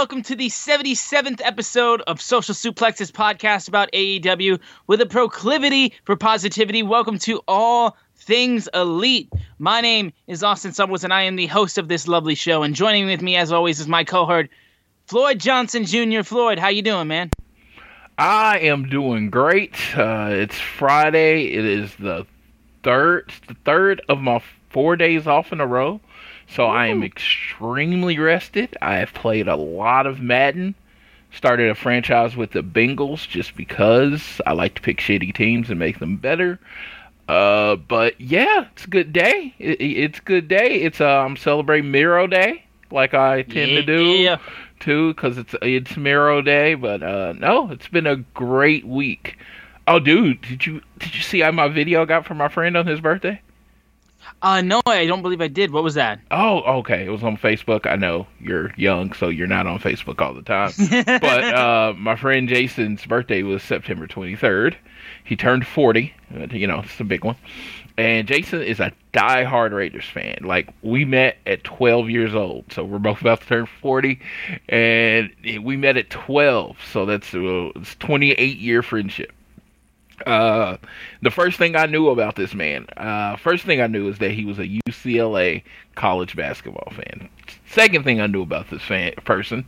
Welcome to the 77th episode of Social Suplexes podcast about AEW with a proclivity for positivity. Welcome to All Things Elite. My name is Austin Summers, and I am the host of this lovely show. And joining with me, as always, is my cohort, Floyd Johnson Jr. Floyd, how you doing, man? I am doing great. Uh, it's Friday. It is the third, the third of my four days off in a row. So I am extremely rested. I have played a lot of Madden. Started a franchise with the Bengals just because I like to pick shitty teams and make them better. Uh, but yeah, it's a good day. It, it- it's a good day. It's uh, I'm celebrating Miro Day, like I tend to do too, because it's it's Miro Day. But uh, no, it's been a great week. Oh, dude, did you did you see my video I got from my friend on his birthday? Uh, no, I don't believe I did. What was that? Oh, okay. It was on Facebook. I know you're young, so you're not on Facebook all the time. but uh, my friend Jason's birthday was September 23rd. He turned 40. uh, You know, it's a big one. And Jason is a die-hard Raiders fan. Like we met at 12 years old, so we're both about to turn 40, and we met at 12. So that's a 28 year friendship. Uh, the first thing I knew about this man, uh, first thing I knew is that he was a UCLA college basketball fan. Second thing I knew about this fan person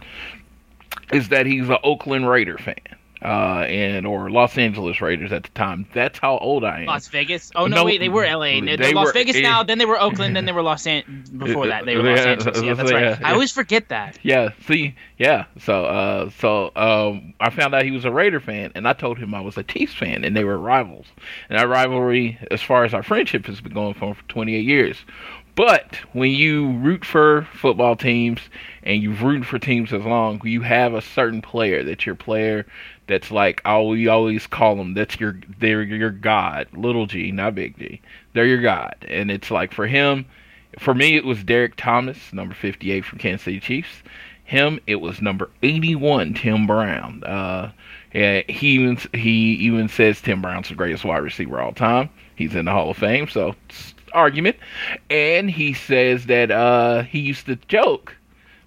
is that he's an Oakland Raider fan, uh, and or Los Angeles Raiders at the time. That's how old I am. Las Vegas? Oh no, No, wait, they were LA. They're they Las were- Vegas eh. now. Then they were Oakland. Then they were Los Angeles. Before that, they were Los Angeles. Yeah, that's yeah, right. yeah. I always forget that. Yeah, see, yeah. So, uh, so um, I found out he was a Raider fan, and I told him I was a Chiefs fan, and they were rivals. And our rivalry, as far as our friendship, has been going for for 28 years. But when you root for football teams and you've rooted for teams as long, you have a certain player that your player. That's like oh, we always call them. That's your they're your god, little G, not big G. They're your god, and it's like for him, for me, it was Derrick Thomas, number 58 from Kansas City Chiefs. Him, it was number 81, Tim Brown. Uh, yeah, he even he even says Tim Brown's the greatest wide receiver all time. He's in the Hall of Fame, so argument. And he says that uh, he used to joke,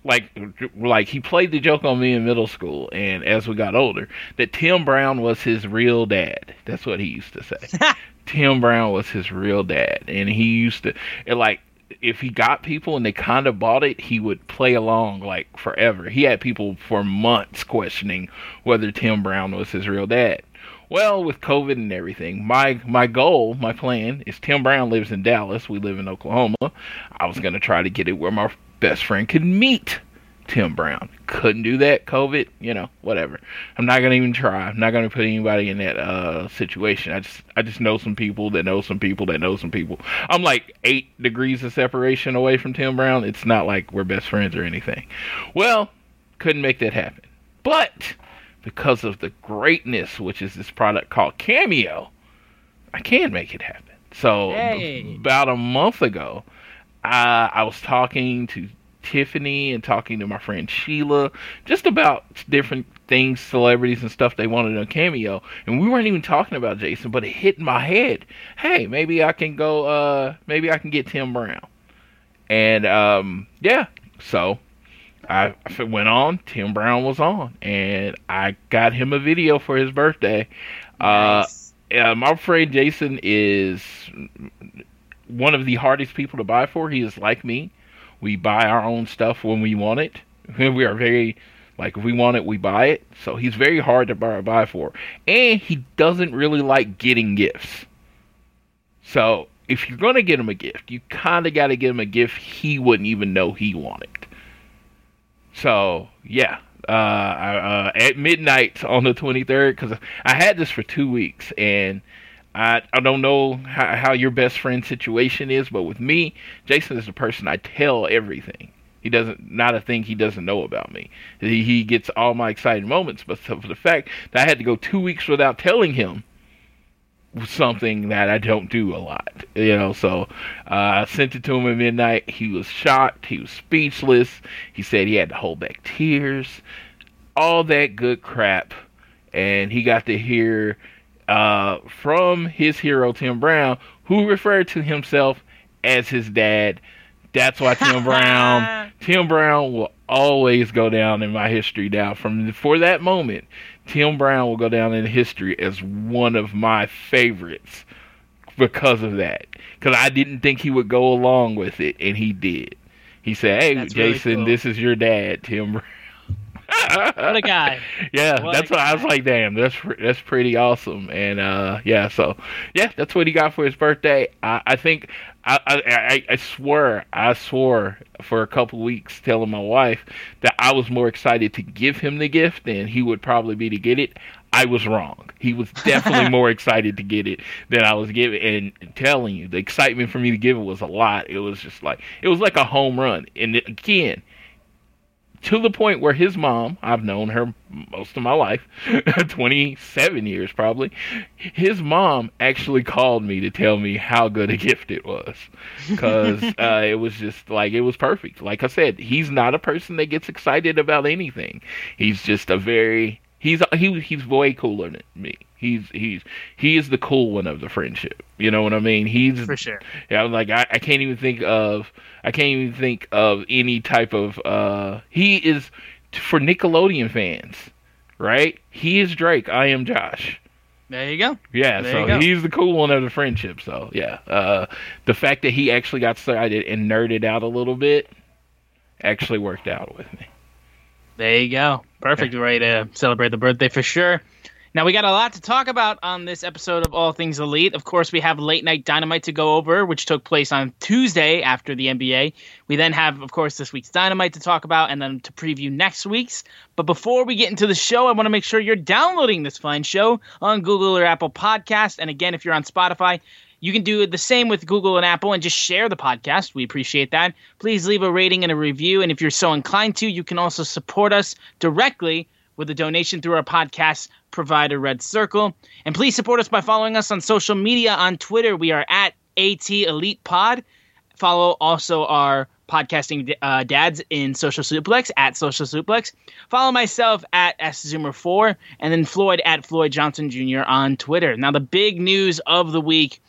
like like he played the joke on me in middle school, and as we got older, that Tim Brown was his real dad. That's what he used to say. Tim Brown was his real dad, and he used to and like if he got people and they kind of bought it, he would play along like forever. He had people for months questioning whether Tim Brown was his real dad. Well, with COVID and everything, my my goal, my plan is Tim Brown lives in Dallas. We live in Oklahoma. I was gonna try to get it where my best friend could meet Tim Brown. Couldn't do that. COVID, you know, whatever. I'm not gonna even try. I'm not gonna put anybody in that uh, situation. I just I just know some people that know some people that know some people. I'm like eight degrees of separation away from Tim Brown. It's not like we're best friends or anything. Well, couldn't make that happen. But because of the greatness, which is this product called Cameo, I can make it happen. So Hey. about a month ago, I, I was talking to Tiffany and talking to my friend Sheila just about different things, celebrities and stuff they wanted on Cameo, and we weren't even talking about Jason, but it hit my head. Hey, maybe I can go. Uh, maybe I can get Tim Brown, and um, yeah, so I went on. Tim Brown was on, and I got him a video for his birthday. Uh, uh, my friend Jason is one of the hardest people to buy for. He is like me. We buy our own stuff when we want it. We are very like if we want it, we buy it. So he's very hard to buy, buy for, and he doesn't really like getting gifts. So if you're gonna get him a gift, you kind of got to get him a gift he wouldn't even know he wanted. So yeah, uh, uh, at midnight on the 23rd, because I had this for two weeks, and I I don't know how, how your best friend situation is, but with me, Jason is the person I tell everything. He doesn't not a thing he doesn't know about me. He he gets all my exciting moments, but for the fact that I had to go two weeks without telling him something that I don't do a lot, you know. So uh, I sent it to him at midnight. He was shocked. He was speechless. He said he had to hold back tears, all that good crap, and he got to hear uh, from his hero Tim Brown, who referred to himself as his dad. That's why Tim Brown, Tim Brown will always go down in my history now. From for that moment, Tim Brown will go down in history as one of my favorites because of that. Because I didn't think he would go along with it, and he did. He said, "Hey, That's really Jason, cool. this is your dad, Tim Brown." What a guy. yeah, What that's what I was like. Damn, that's that's pretty awesome. And uh, yeah, so yeah, that's what he got for his birthday. I, I think I, I I I swear I swore for a couple weeks telling my wife that I was more excited to give him the gift than he would probably be to get it. I was wrong. He was definitely more excited to get it than I was giving. And telling you, the excitement for me to give it was a lot. It was just like it was like a home run. And again, to the point where his mom, I've known her most of my life, 27 years probably, his mom actually called me to tell me how good a gift it was. Because uh, it was just like, it was perfect. Like I said, he's not a person that gets excited about anything. He's just a very. He's he he's way cooler than me. He's he's he is the cool one of the friendship. You know what I mean? He's For sure. yeah, I'm like I, I can't even think of I can't even think of any type of uh he is for Nickelodeon fans, right? He is Drake, I am Josh. There you go. Yeah, There so go. he's the cool one of the friendship. So yeah, uh, the fact that he actually got started and nerded out a little bit actually worked out with me. There you go. Perfect way to celebrate the birthday for sure. Now we got a lot to talk about on this episode of All Things Elite. Of course, we have late night dynamite to go over, which took place on Tuesday after the NBA. We then have, of course, this week's dynamite to talk about, and then to preview next week's. But before we get into the show, I want to make sure you're downloading this fine show on Google or Apple Podcast. And again, if you're on Spotify, you can do the same with Google and Apple and just share the podcast. We appreciate that. Please leave a rating and a review. And if you're so inclined to, you can also support us directly with a donation through our podcast provider, Red Circle. And please support us by following us on social media. On Twitter, we are at AT Elite Pod. Follow also our podcasting uh, dads in Social Suplex at Social Suplex. Follow myself at SZoomer4 and then Floyd at Floyd Johnson Jr. on Twitter. Now, the big news of the week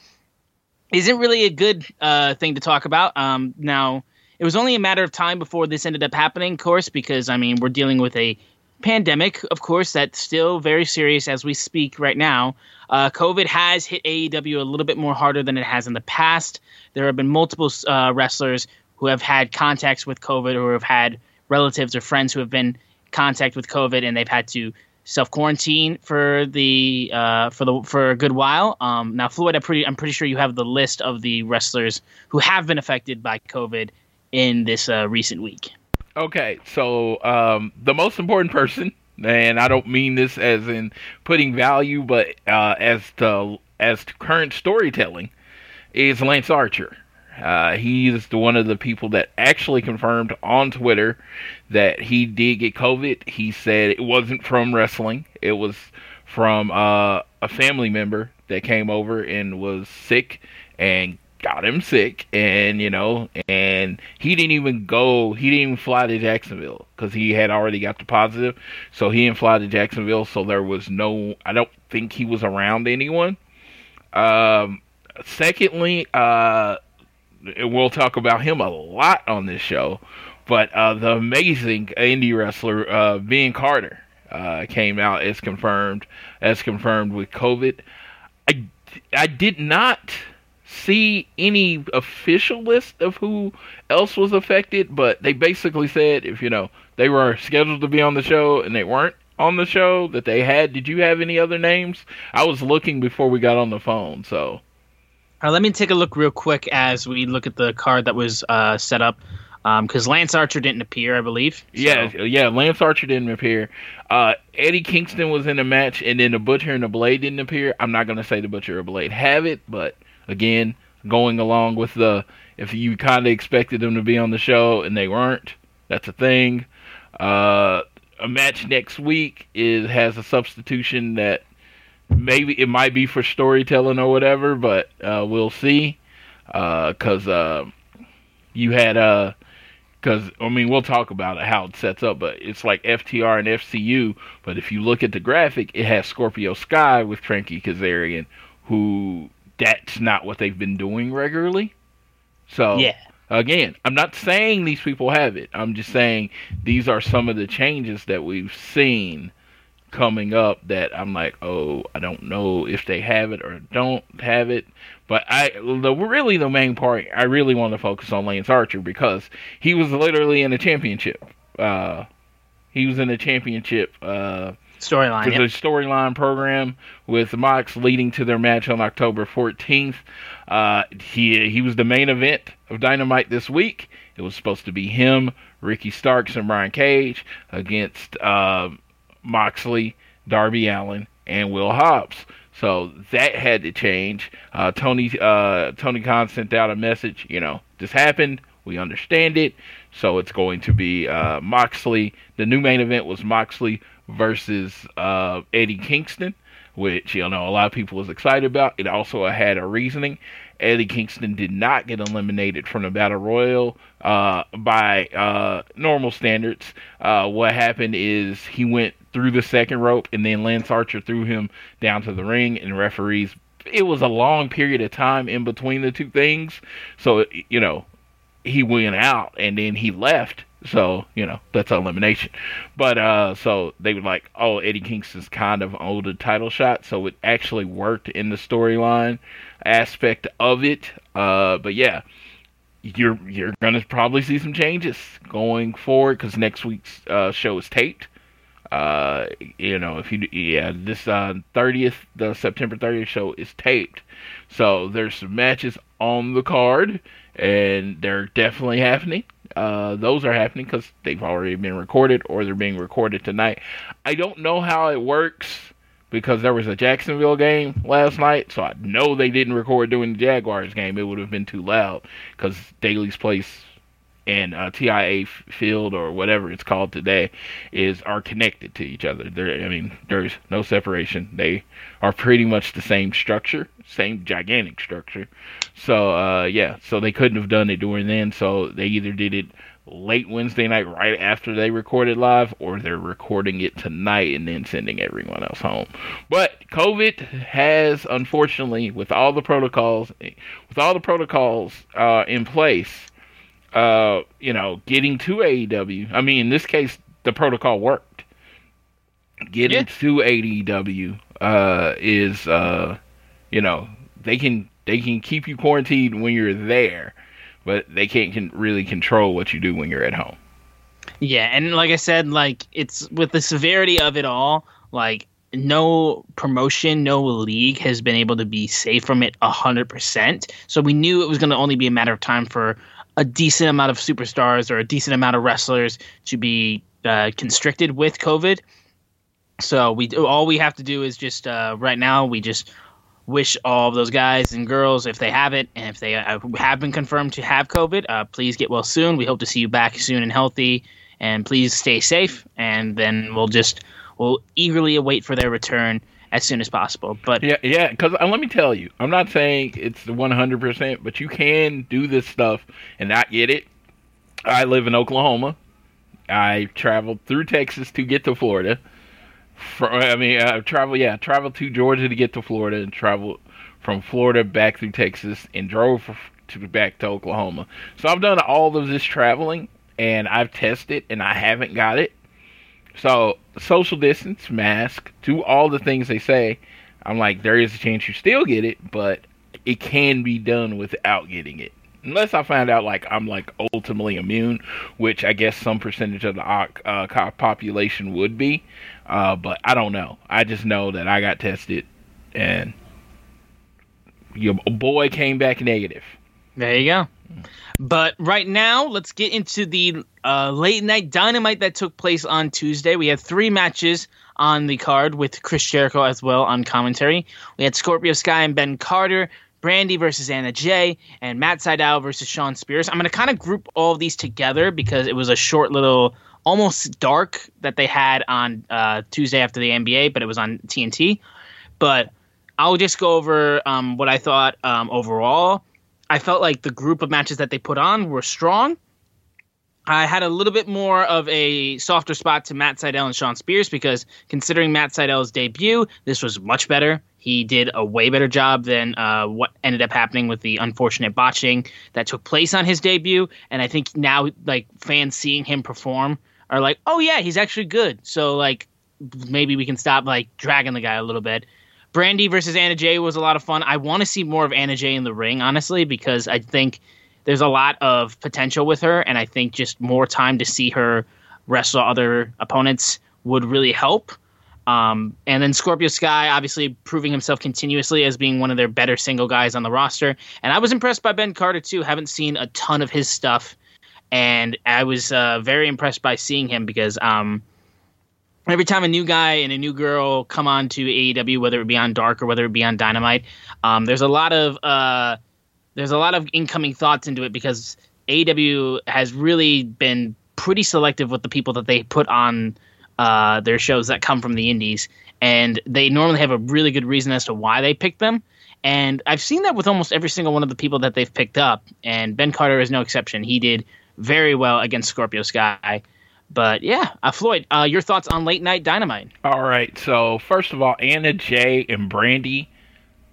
isn't really a good uh, thing to talk about. Um, now, it was only a matter of time before this ended up happening, of course, because I mean we're dealing with a pandemic, of course, that's still very serious as we speak right now. Uh, COVID has hit AEW a little bit more harder than it has in the past. There have been multiple uh, wrestlers who have had contacts with COVID or have had relatives or friends who have been contact with COVID and they've had to self quarantine for the uh, for the for a good while. Um, now, Floyd, I'm pretty I'm pretty sure you have the list of the wrestlers who have been affected by COVID in this uh, recent week. Okay, so um, the most important person, and I don't mean this as in putting value, but uh, as to as to current storytelling, is Lance Archer. Uh, he's the, one of the people that actually confirmed on Twitter that he did get COVID. He said it wasn't from wrestling; it was from uh, a family member that came over and was sick and got him sick and you know and he didn't even go he didn't even fly to jacksonville because he had already got the positive. So he didn't fly to jacksonville so there was no i don't think he was around anyone. Um secondly uh we'll talk about him a lot on this show but uh the amazing indie wrestler uh ben carter uh came out as confirmed as confirmed with covid. I i did not see any official list of who else was affected, but they basically said if you know they were scheduled to be on the show and they weren't on the show that they had. Did you have any other names? I was looking before we got on the phone, so. Uh, let me take a look real quick as we look at the card that was uh, set up because um, Lance Archer didn't appear, I believe. So. Yeah, yeah, Lance Archer didn't appear. Uh, Eddie Kingston was in the match, and then the Butcher and the Blade didn't appear. I'm not going to say the Butcher or Blade have it, but Again, going along with the if you kind of expected them to be on the show and they weren't, that's a thing. Uh, a match next week is has a substitution that maybe it might be for storytelling or whatever, but uh, we'll see. Because uh, uh, you had uh, because I mean we'll talk about it how it sets up, but it's like FTR and SCU. But if you look at the graphic, it has Scorpio Sky with Frankie Kazarian, who that's not what they've been doing regularly. So yeah. Again, I'm not saying these people have it. I'm just saying these are some of the changes that we've seen coming up that I'm like, oh, I don't know if they have it or don't have it. But I, the really the main part, I really want to focus on Lance Archer because he was literally in a championship. Uh, he was in a championship uh, storyline. It Yep. a storyline program with Mox leading to their match on October 14th. Uh, he he was the main event of Dynamite this week. It was supposed to be him, Ricky Starks, and Brian Cage against uh, Moxley, Darby Allin, and Will Hobbs. So that had to change. Uh, Tony uh, Tony Khan sent out a message. You know, this happened. We understand it. So it's going to be uh, Moxley. The new main event was Moxley versus uh, Eddie Kingston, which you know a lot of people was excited about. It also had a reasoning. Eddie Kingston did not get eliminated from the Battle Royal uh, by uh, normal standards. Uh, what happened is he went through the second rope, and then Lance Archer threw him down to the ring, and referees. It was a long period of time in between the two things, so you know he went out and then he left so, you know, that's elimination. But uh so they were like, oh, Eddie Kingston's kind of owed a title shot, so it actually worked in the storyline aspect of it. Uh but yeah, you're you're gonna probably see some changes going forward because next week's uh, show is taped. Uh, you know, if you yeah, this uh, 30th, the September 30th show is taped, so there's some matches on the card, and they're definitely happening. Uh, those are happening because they've already been recorded or they're being recorded tonight. I don't know how it works because there was a Jacksonville game last night, so I know they didn't record during the Jaguars game. It would have been too loud because Daly's Place and uh, TIAA Field or whatever it's called today is are connected to each other. There, I mean, there's no separation. They are pretty much the same structure, same gigantic structure. So uh, yeah, so they couldn't have done it during then. So they either did it late Wednesday night, right after they recorded live, or they're recording it tonight and then sending everyone else home. But COVID has, unfortunately, with all the protocols, with all the protocols uh, in place uh, you know, getting to AEW. I mean, in this case, the protocol worked. Getting yeah. to AEW uh, is, uh, you know, they can they can keep you quarantined when you're there, but they can't can really control what you do when you're at home. Yeah, and like I said, like it's with the severity of it all, like no promotion, no league has been able to be safe from it a hundred percent. So we knew it was going to only be a matter of time for a decent amount of superstars or a decent amount of wrestlers to be uh, constricted with COVID. So we all we have to do is just uh, right now we just wish all of those guys and girls if they have it and if they uh, have been confirmed to have COVID, uh, please get well soon. We hope to see you back soon and healthy, and please stay safe. And then we'll just we'll eagerly await for their return as soon as possible. But yeah, yeah, because let me tell you, I'm not saying it's the 100, percent but you can do this stuff and not get it. I live in Oklahoma. I traveled through Texas to get to Florida. For, I mean, I travel, yeah, traveled to Georgia to get to Florida, and traveled from Florida back through Texas, and drove to back to Oklahoma. So I've done all of this traveling, and I've tested, and I haven't got it. So social distance, mask, do all the things they say. I'm like, there is a chance you still get it, but it can be done without getting it. Unless I find out like I'm like ultimately immune, which I guess some percentage of the uh, population would be, uh, but I don't know. I just know that I got tested, and your boy came back negative. There you go. But right now, let's get into the uh, late night dynamite that took place on Tuesday. We had three matches on the card with Chris Jericho as well on commentary. We had Scorpio Sky and Ben Carter, Brandi versus Anna Jay, and Matt Sydal versus Shawn Spears. I'm going to kind of group all of these together because it was a short little, almost dark that they had on uh, Tuesday after the NBA, but it was on TNT. But I'll just go over um, what I thought um, overall. I felt like the group of matches that they put on were strong. I had a little bit more of a softer spot to Matt Sydal and Shawn Spears because considering Matt Sydal's debut, this was much better. He did a way better job than uh, what ended up happening with the unfortunate botching that took place on his debut. And I think now, like fans seeing him perform, are like, "Oh yeah, he's actually good." So like, maybe we can stop like dragging the guy a little bit. Brandi versus Anna Jay was a lot of fun. I want to see more of Anna Jay in the ring, honestly, because I think there's a lot of potential with her, and I think just more time to see her wrestle other opponents would really help. Um, and then Scorpio Sky, obviously proving himself continuously as being one of their better single guys on the roster. And I was impressed by Ben Carter too. Haven't seen a ton of his stuff, and I was uh, very impressed by seeing him because um, every time a new guy and a new girl come on to AEW, whether it be on Dark or whether it be on Dynamite, um, there's a lot of uh, there's a lot of incoming thoughts into it because AEW has really been pretty selective with the people that they put on uh, their shows that come from the indies, and they normally have a really good reason as to why they picked them. And I've seen that with almost every single one of the people that they've picked up, and Ben Carter is no exception. He did very well against Scorpio Sky. But yeah, uh, Floyd, uh, your thoughts on late night dynamite? All right. So first of all, Anna Jay and Brandi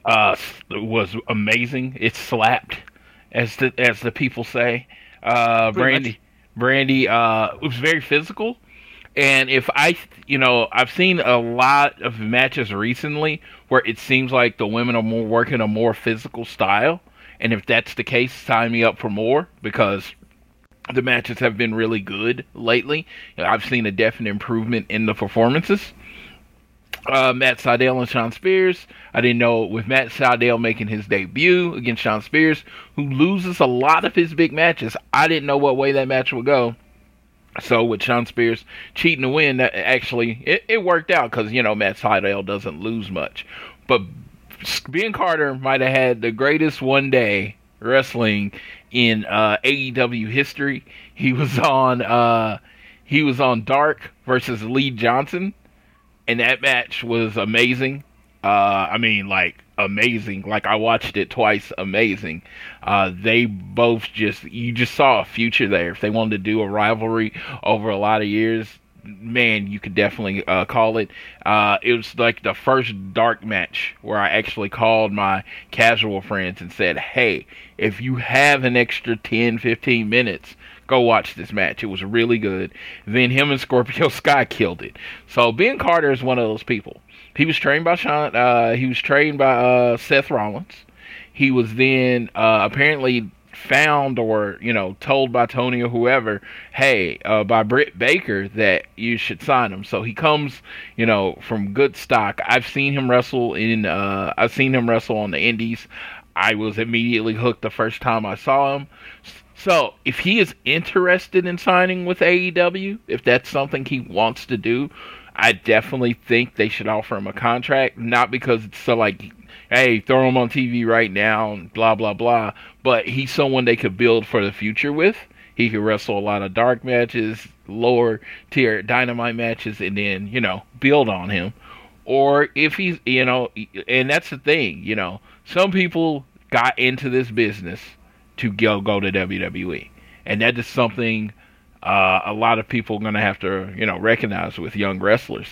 uh, was amazing. It slapped, as the as the people say. Uh, Brandi, Brandi uh, was very physical. And if I, you know, I've seen a lot of matches recently where it seems like the women are more working a more physical style. And if that's the case, sign me up for more because the matches have been really good lately. I've seen a definite improvement in the performances. Uh, Matt Sydal and Shawn Spears. I didn't know with Matt Sydal making his debut against Shawn Spears, who loses a lot of his big matches. I didn't know what way that match would go. So with Shawn Spears cheating to win, that actually it, it worked out because you know Matt Sydal doesn't lose much. But Ben Carter might have had the greatest one day wrestling in uh, AEW history. He was on uh, he was on Dark versus Lee Johnson, and that match was amazing. Uh, I mean, like amazing. Like I watched it twice. Amazing. Uh, they both just you just saw a future there. If they wanted to do a rivalry over a lot of years, man, you could definitely uh, call it. Uh, it was like the first dark match where I actually called my casual friends and said, hey, if you have an extra 10, 15 minutes, go watch this match. It was really good. Then him and Scorpio Sky killed it. So Ben Carter is one of those people. He was trained by Sean. Uh, he was trained by uh, Seth Rollins. He was then uh, apparently found or you know told by Tony or whoever, hey, uh, by Britt Baker that you should sign him. So he comes, you know, from good stock. I've seen him wrestle in. Uh, I've seen him wrestle on the Indies. I was immediately hooked the first time I saw him. So if he is interested in signing with AEW, if that's something he wants to do, I definitely think they should offer him a contract. Not because it's so like, hey, throw him on TV right now and blah blah blah. But he's someone they could build for the future with. He could wrestle a lot of dark matches, lower tier dynamite matches, and then you know build on him. Or if he's you know, and that's the thing, you know, some people got into this business to go go to WWE, and that is something uh, a lot of people are going to have to you know recognize with young wrestlers.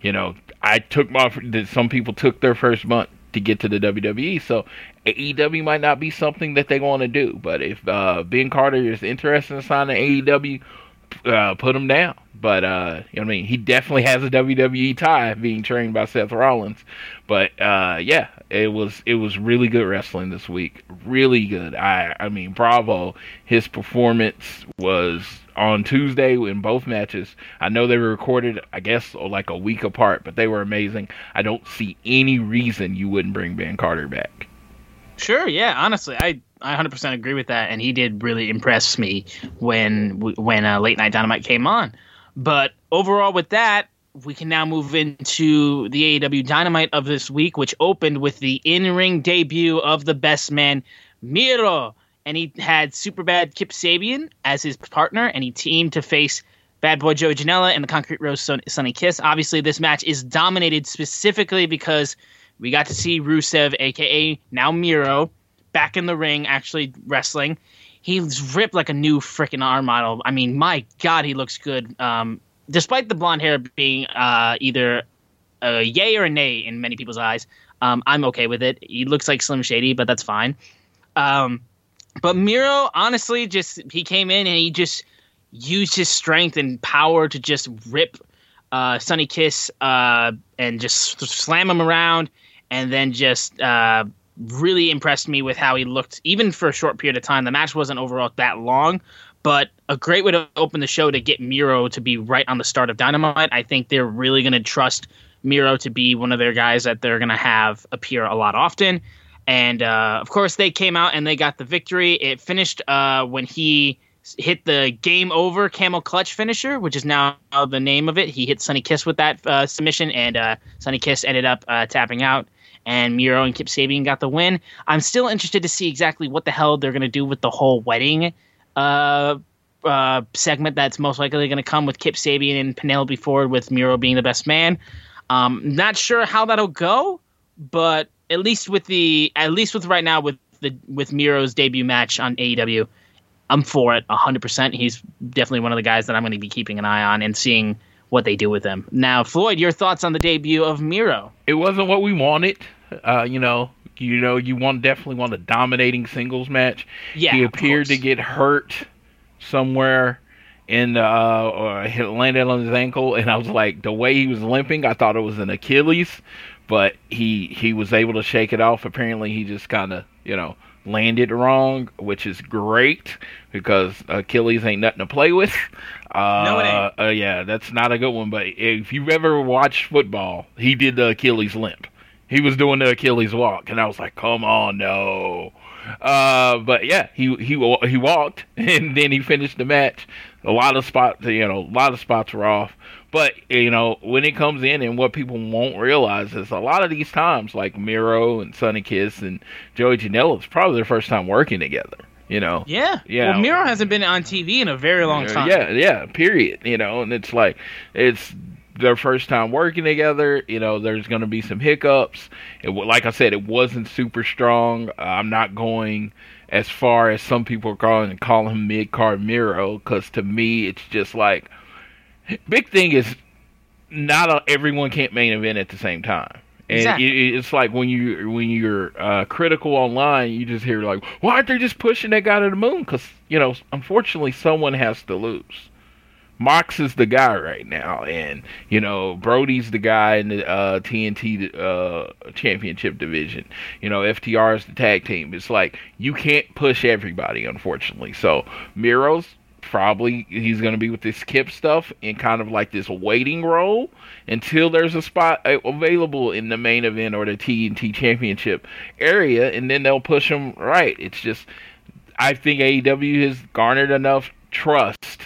You know, I took my some people took their first month to get to the WWE, so AEW might not be something that they want to do. But if uh, Ben Carter is interested in signing AEW, uh, put him down. But uh, you know what I mean, he definitely has a WWE tie, being trained by Seth Rollins. But uh, yeah, it was it was really good wrestling this week. Really good. I I mean, bravo. His performance was on Tuesday in both matches. I know they were recorded, I guess, like a week apart, but they were amazing. I don't see any reason you wouldn't bring Ben Carter back. Sure, yeah. Honestly, I I 100% agree with that, and he did really impress me when when uh, Late Night Dynamite came on. But overall, with that, we can now move into the AEW Dynamite of this week, which opened with the in-ring debut of the best man, Miro, and he had Superbad Kip Sabian as his partner, and he teamed to face Bad Boy Joey Janela and the Concrete Rose Sonny Kiss. Obviously, this match is dominated specifically because we got to see Rusev, aka now Miro, back in the ring actually wrestling. He's ripped like a new freaking arm model. I mean, my God, he looks good. Um, despite the blonde hair being uh, either a yay or a nay in many people's eyes, um, I'm okay with it. He looks like Slim Shady, but that's fine. Um, but Miro, honestly, just he came in and he just used his strength and power to just rip uh, Sonny Kiss uh, and just slam him around and then just uh, really impressed me with how he looked, even for a short period of time. The match wasn't overall that long, but a great way to open the show to get Miro to be right on the start of Dynamite. I think they're really going to trust Miro to be one of their guys that they're going to have appear a lot often. And uh, of course, they came out and they got the victory. It finished uh, when he hit the game over camel clutch finisher, which is now the name of it. He hit Sonny Kiss with that uh, submission, and uh, Sonny Kiss ended up uh, tapping out and Miro and Kip Sabian got the win. I'm still interested to see exactly what the hell they're going to do with the whole wedding uh, uh, segment that's most likely going to come with Kip Sabian and Penelope Ford with Miro being the best man. Um, not sure how that'll go, but at least with the at least with right now with the with Miro's debut match on AEW, I'm for it 100%. He's definitely one of the guys that I'm going to be keeping an eye on and seeing what they do with him. Now, Floyd, your thoughts on the debut of Miro? It wasn't what we wanted. Uh, you know, you know, you want definitely want a dominating singles match. Yeah, he appeared to get hurt somewhere and uh or he landed on his ankle and I was like the way he was limping I thought it was an Achilles but he he was able to shake it off apparently he just kind of you know landed wrong which is great because Achilles ain't nothing to play with uh, no, it ain't. Uh, yeah, that's not a good one. But if you've ever watched football, he did the Achilles limp. He was doing the Achilles walk, and I was like, "Come on, no." Uh, but yeah, he he he walked, and then he finished the match. A lot of spots, you know, a lot of spots were off. But you know, when it comes in, and what people won't realize is a lot of these times, like Miro and Sonny Kiss and Joey Janela, it's probably their first time working together. You know. Yeah. Yeah. Well, Miro hasn't been on TV in a very long time. Yeah, yeah. Period. You know, and it's like it's their first time working together. You know, there's going to be some hiccups. It, like I said, it wasn't super strong. I'm not going as far as some people are calling and call him mid card Miro because to me, it's just like big thing is not a, everyone can't main event at the same time. And exactly. it, it's like when you when you're uh, critical online, you just hear like, "Why aren't they just pushing that guy to the moon?" Because you know, unfortunately, someone has to lose. Mox is the guy right now, and you know Brodie's the guy in the uh, TNT uh, Championship division. You know FTR is the tag team. It's like you can't push everybody, unfortunately. So Miro's probably he's going to be with this Kip stuff in kind of like this waiting role until there's a spot available in the main event or the TNT Championship area, and then they'll push him right. It's just I think AEW has garnered enough trust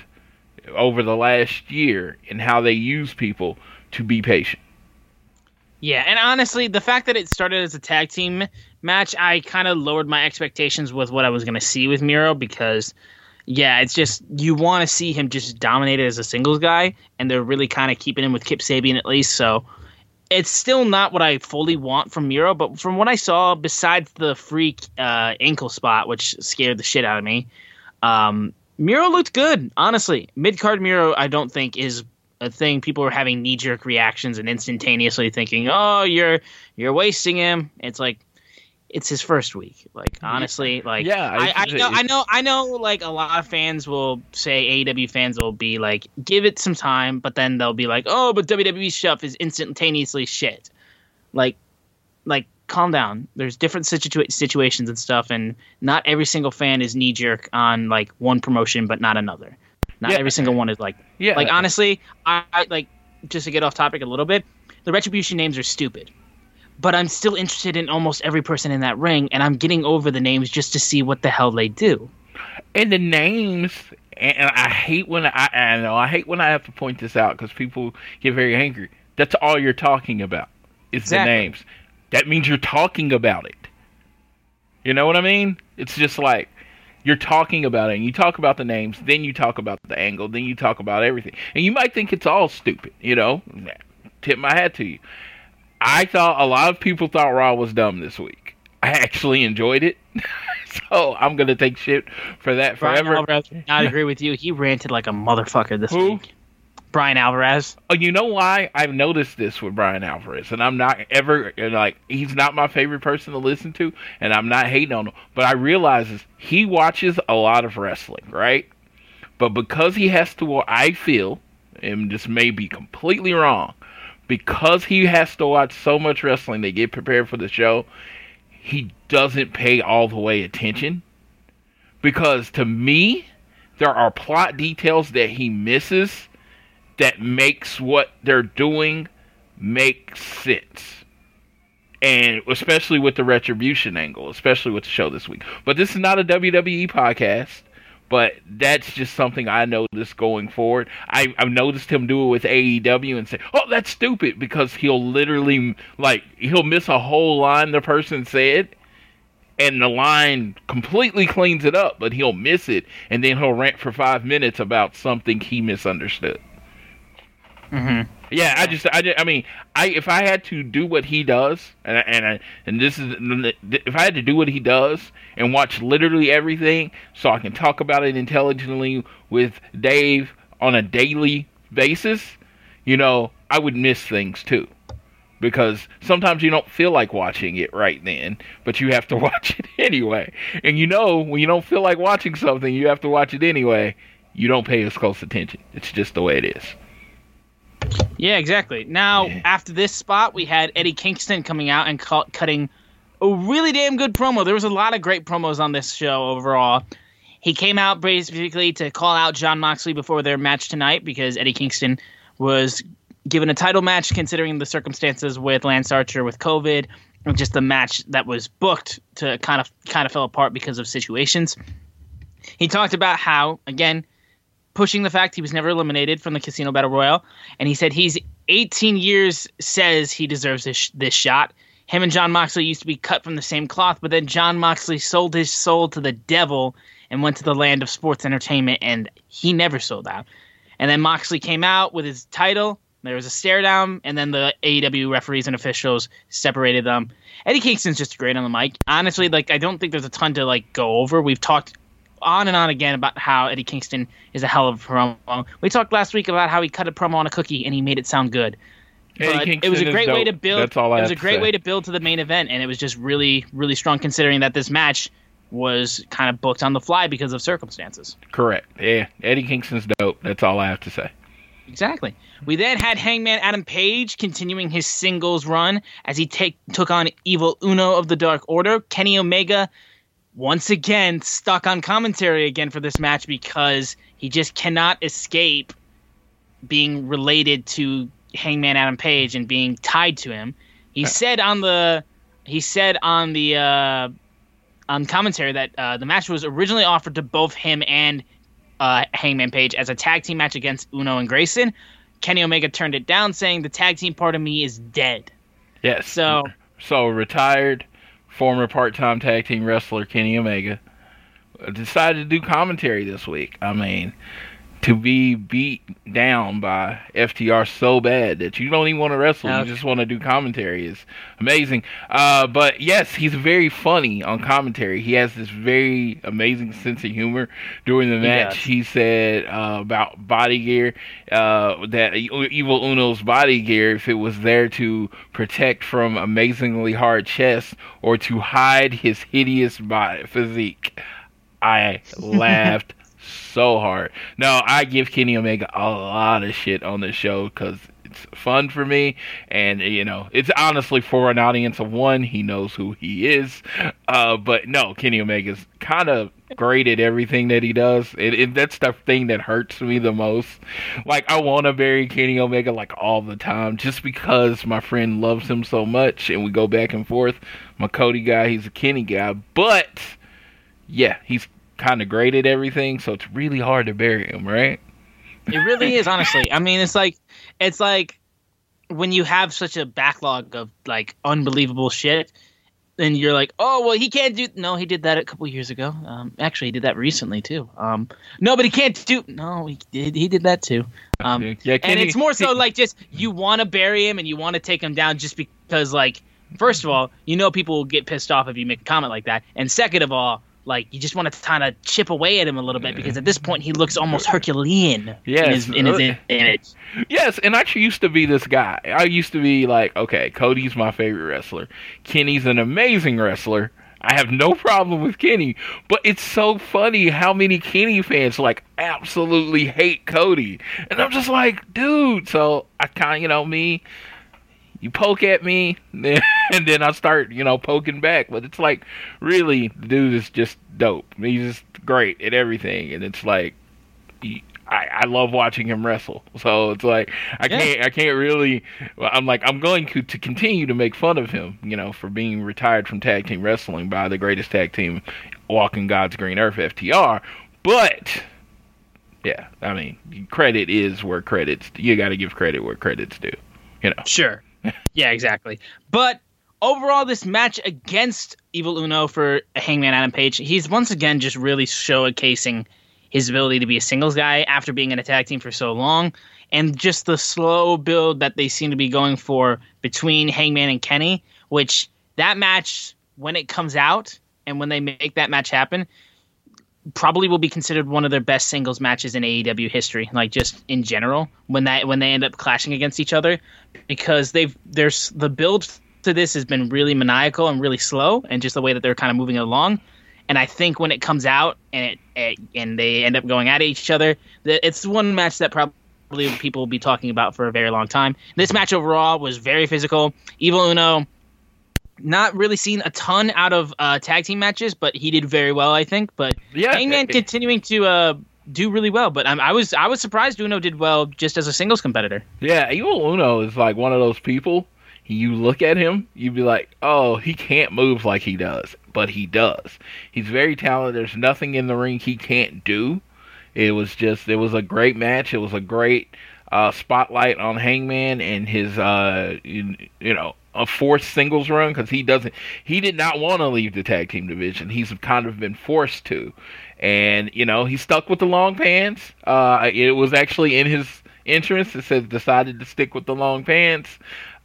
over the last year in how they use people to be patient. Yeah, and honestly, the fact that it started as a tag team match, I kind of lowered my expectations with what I was going to see with Miro because, yeah, it's just you want to see him just dominated as a singles guy, and they're really kind of keeping him with Kip Sabian at least. So it's still not what I fully want from Miro, but from what I saw, besides the freak uh, ankle spot, which scared the shit out of me, um, Miro looked good. Honestly, mid card Miro, I don't think is a thing. People are having knee jerk reactions and instantaneously thinking, "Oh, you're you're wasting him." It's like it's his first week. Like honestly, like Yeah, I, I it's- know, I know, I know. Like a lot of fans will say, AEW fans will be like, "Give it some time," but then they'll be like, "Oh, but WWE stuff is instantaneously shit." Like, like calm down. There's different situa- situations and stuff, and not every single fan is knee jerk on like one promotion, but not another. Not Yeah. every single one is like Yeah, like honestly, I, I like just to get off topic a little bit. The retribution names are stupid, but I'm still interested in almost every person in that ring, and I'm getting over the names just to see what the hell they do. and the names and I hate when I, I know I hate when I have to point this out because people get very angry. That's all you're talking about is Exactly. the names. That means you're talking about it. You know what I mean? It's just like you're talking about it. And you talk about the names, then you talk about the angle, then you talk about everything. And you might think it's all stupid. You know, tip my hat to you. I thought a lot of people thought Raw was dumb this week. I actually enjoyed it. so I'm gonna take shit for that Bryan forever. Alvarez did not agree with you. He ranted like a motherfucker this Who? week. Bryan Alvarez. Oh, you know why? I've noticed this with Bryan Alvarez, and I'm not ever like he's not my favorite person to listen to, and I'm not hating on him. But I realize is he watches a lot of wrestling, right? But because he has to, I feel, and this may be completely wrong, because he has to watch so much wrestling to get prepared for the show, he doesn't pay all the way attention. Because to me, there are plot details that he misses that makes what they're doing make sense. And especially with the retribution angle, especially with the show this week. But this is not a WWE podcast. But that's just something I noticed going forward. I, I've noticed him do it with AEW and say, "Oh, that's stupid," because he'll literally like he'll miss a whole line the person said, and the line completely cleans it up, but he'll miss it, and then he'll rant for five minutes about something he misunderstood. Mm-hmm. Yeah, I just, I, just, I mean, I if I had to do what he does, and I, and I, and this is if I had to do what he does and watch literally everything, so I can talk about it intelligently with Dave on a daily basis, you know, I would miss things too. Because sometimes you don't feel like watching it right then, but you have to watch it anyway. And you know, when you don't feel like watching something, you have to watch it anyway. You don't pay as close attention. It's just the way it is. Yeah, exactly. Now, after this spot, we had Eddie Kingston coming out and cu- cutting a really damn good promo. There was a lot of great promos on this show overall. He came out basically to call out Jon Moxley before their match tonight because Eddie Kingston was given a title match considering the circumstances with Lance Archer with COVID and just the match that was booked to kind of kind of fell apart because of situations. He talked about how again pushing the fact he was never eliminated from the Casino Battle Royal, and he said he's 18 years says he deserves this this shot. Him and Jon Moxley used to be cut from the same cloth, but then Jon Moxley sold his soul to the devil and went to the land of sports entertainment, and he never sold out. And then Moxley came out with his title. There was a stare down, and then the AEW referees and officials separated them. Eddie Kingston's just great on the mic. Honestly, like I don't think there's a ton to like go over. We've talked on and on again about how Eddie Kingston is a hell of a promo. We talked last week about how he cut a promo on a cookie and he made it sound good. It was a great way to build. That's all I it was a great way to build to the main event, and it was just really, really strong considering that this match was kind of booked on the fly because of circumstances. Correct. Yeah, Eddie Kingston's dope. That's all I have to say. Exactly. We then had Hangman Adam Page continuing his singles run as he take took on Evil Uno of the Dark Order. Kenny Omega once again stuck on commentary again for this match because he just cannot escape being related to Hangman Adam Page and being tied to him. He said on the he said on the uh, on commentary that uh, the match was originally offered to both him and uh, Hangman Page as a tag team match against Uno and Grayson. Kenny Omega turned it down, saying the tag team part of me is dead. Yes. So so retired former part-time tag team wrestler Kenny Omega decided to do commentary this week. I mean, to be beat down by FTR so bad that you don't even want to wrestle, you just want to do commentary is amazing. Uh, but yes, he's very funny on commentary. He has this very amazing sense of humor during the match. He, he said uh, about body gear uh, that Evil Uno's body gear, if it was there to protect from amazingly hard chest or to hide his hideous body physique, I laughed so hard. No, I give Kenny Omega a lot of shit on this show because it's fun for me, and you know, it's honestly for an audience of one. He knows who he is, uh, but no, Kenny Omega's kind of great at everything that he does. It, it, that's the thing that hurts me the most. Like I want to bury Kenny Omega like all the time, just because my friend loves him so much, and we go back and forth. My Cody guy, he's a Kenny guy, but yeah, he's kind of graded everything, so it's really hard to bury him, right? It really is, honestly. I mean, it's like it's like when you have such a backlog of like unbelievable shit, and you're like, oh well, he can't do. No, he did that a couple years ago. Um, actually, he did that recently too. Um, no, but he can't do. No, he did. He did that too. Um, yeah, and it's more so like just you want to bury him and you want to take him down just because like first of all, you know people will get pissed off if you make a comment like that, and second of all like you just want to kind of chip away at him a little bit because at this point he looks almost Herculean yes. in his, in his image. Yes, and I used to be this guy. I used to be like, okay, Cody's my favorite wrestler. Kenny's an amazing wrestler. I have no problem with Kenny, but it's so funny how many Kenny fans like absolutely hate Cody, and I'm just like, dude. So I kind of, you know, me you poke at me, and then I start, you know, poking back. But it's like, really, the dude is just dope. He's just great at everything, and it's like, I, I love watching him wrestle. So it's like I yeah. can't I can't really. I'm like I'm going to to continue to make fun of him, you know, for being retired from tag team wrestling by the greatest tag team walking God's green earth, FTR. But yeah, I mean, credit is where credits. You got to give credit where credit's due. You know. Sure yeah, exactly. But overall, this match against Evil Uno for Hangman Adam Page, he's once again just really showcasing his ability to be a singles guy after being in a tag team for so long, and just the slow build that they seem to be going for between Hangman and Kenny, which that match when it comes out and when they make that match happen, probably will be considered one of their best singles matches in AEW history, like just in general when that when they end up clashing against each other, because they've there's the build to this has been really maniacal and really slow, and just the way that they're kind of moving along. And I think when it comes out and it, it and they end up going at each other, that it's one match that probably people will be talking about for a very long time. This match overall was very physical. Evil Uno not really seen a ton out of uh, tag team matches, but he did very well, I think. But yeah, Hangman continuing to uh, do really well. But I was I was surprised Uno did well just as a singles competitor. Yeah, Evil Uno is like one of those people. You look at him, you'd be like, "Oh, he can't move like he does," but he does. He's very talented. There's nothing in the ring he can't do. It was just it was a great match. It was a great uh, spotlight on Hangman and his uh, you, you know a forced singles run because he doesn't he did not want to leave the tag team division. He's kind of been forced to. And you know he stuck with the long pants. Uh it was actually in his entrance it says decided to stick with the long pants.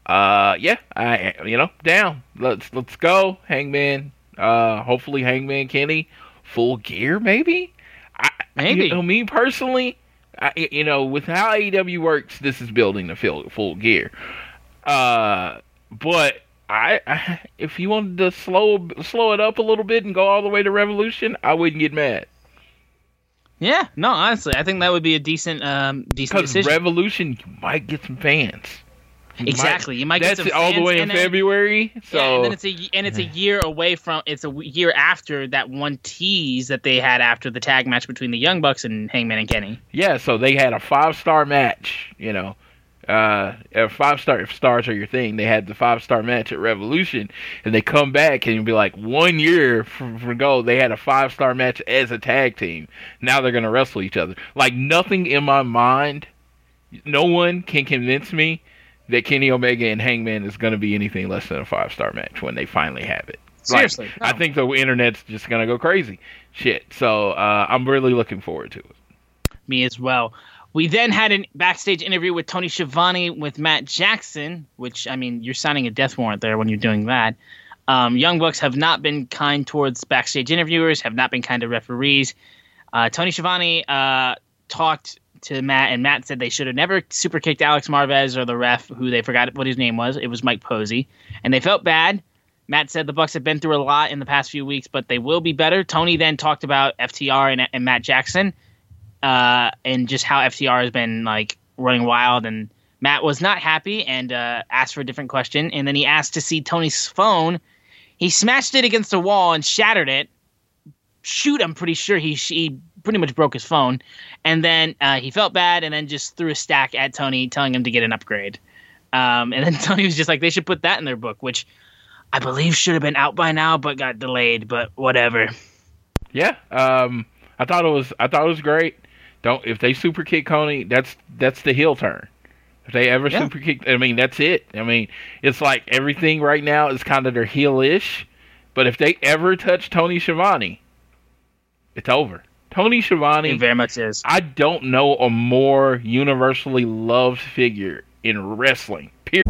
Uh yeah i you know down. Let's let's go. Hangman uh hopefully hangman kenny full gear maybe? I, maybe. you know me personally I, you know with how AEW works this is building the full full gear. Uh but I, I, if you wanted to slow slow it up a little bit and go all the way to Revolution, I wouldn't get mad. Yeah, no, honestly, I think that would be a decent um decent Because Revolution, you might get some fans. You exactly, might, you might get some fans. All the way in February. So yeah, and then it's a and it's a year away from it's a year after that one tease that they had after the tag match between the Young Bucks and Hangman and Kenny. Yeah, so they had a five star match, you know, uh, five star if stars are your thing, they had the five star match at Revolution, and they come back and you'll be like, one year from, from go, they had a five star match as a tag team. Now they're gonna wrestle each other. Like nothing in my mind, no one can convince me that Kenny Omega and Hangman is gonna be anything less than a five star match when they finally have it. Like, Seriously, I think the internet's just gonna go crazy. Shit. So uh, I'm really looking forward to it. me as well. We then had a backstage interview with Tony Schiavone with Matt Jackson, which I mean, you're signing a death warrant there when you're doing that. Um, Young Bucks have not been kind towards backstage interviewers, have not been kind to referees. Uh, Tony Schiavone uh, talked to Matt, and Matt said they should have never super kicked Alex Marvez or the ref, who they forgot what his name was. It was Mike Posey, and they felt bad. Matt said the Bucks have been through a lot in the past few weeks, but they will be better. Tony then talked about FTR and, and Matt Jackson uh, and just how FTR has been like running wild. And Matt was not happy and uh, asked for a different question. And then he asked to see Tony's phone. He smashed it against the wall and shattered it. Shoot, I'm pretty sure he he pretty much broke his phone. And then uh, he felt bad and then just threw a stack at Tony, telling him to get an upgrade. Um, and then Tony was just like, they should put that in their book, which I believe should have been out by now, but got delayed. But whatever. Yeah, um, I thought it was I thought it was great. Don't if they super kick Tony, that's that's the heel turn. If they ever Yeah. super kick, I mean that's it. I mean it's like everything right now is kind of their heel-ish, but if they ever touch Tony Schiavone, it's over. Tony Schiavone, It very much is. I don't know a more universally loved figure in wrestling.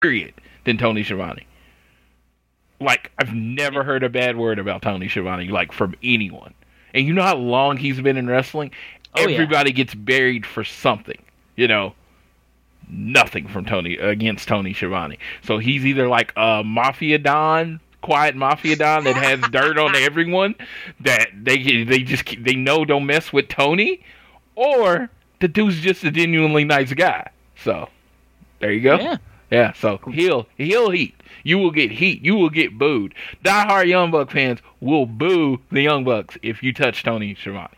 Period than Tony Schiavone. Like I've never heard a bad word about Tony Schiavone like from anyone. And you know how long he's been in wrestling? Oh, yeah. Everybody gets buried for something. You know, nothing from Tony against Tony Schiavone. So he's either like a mafia don, quiet mafia don that has dirt on everyone that they they just they know don't mess with Tony, or the dude's just a genuinely nice guy. So there you go. Yeah. Yeah, so he'll he'll heat. You will get heat. You will get booed. Diehard Young Buck fans will boo the Young Bucks if you touch Tony Schiavone.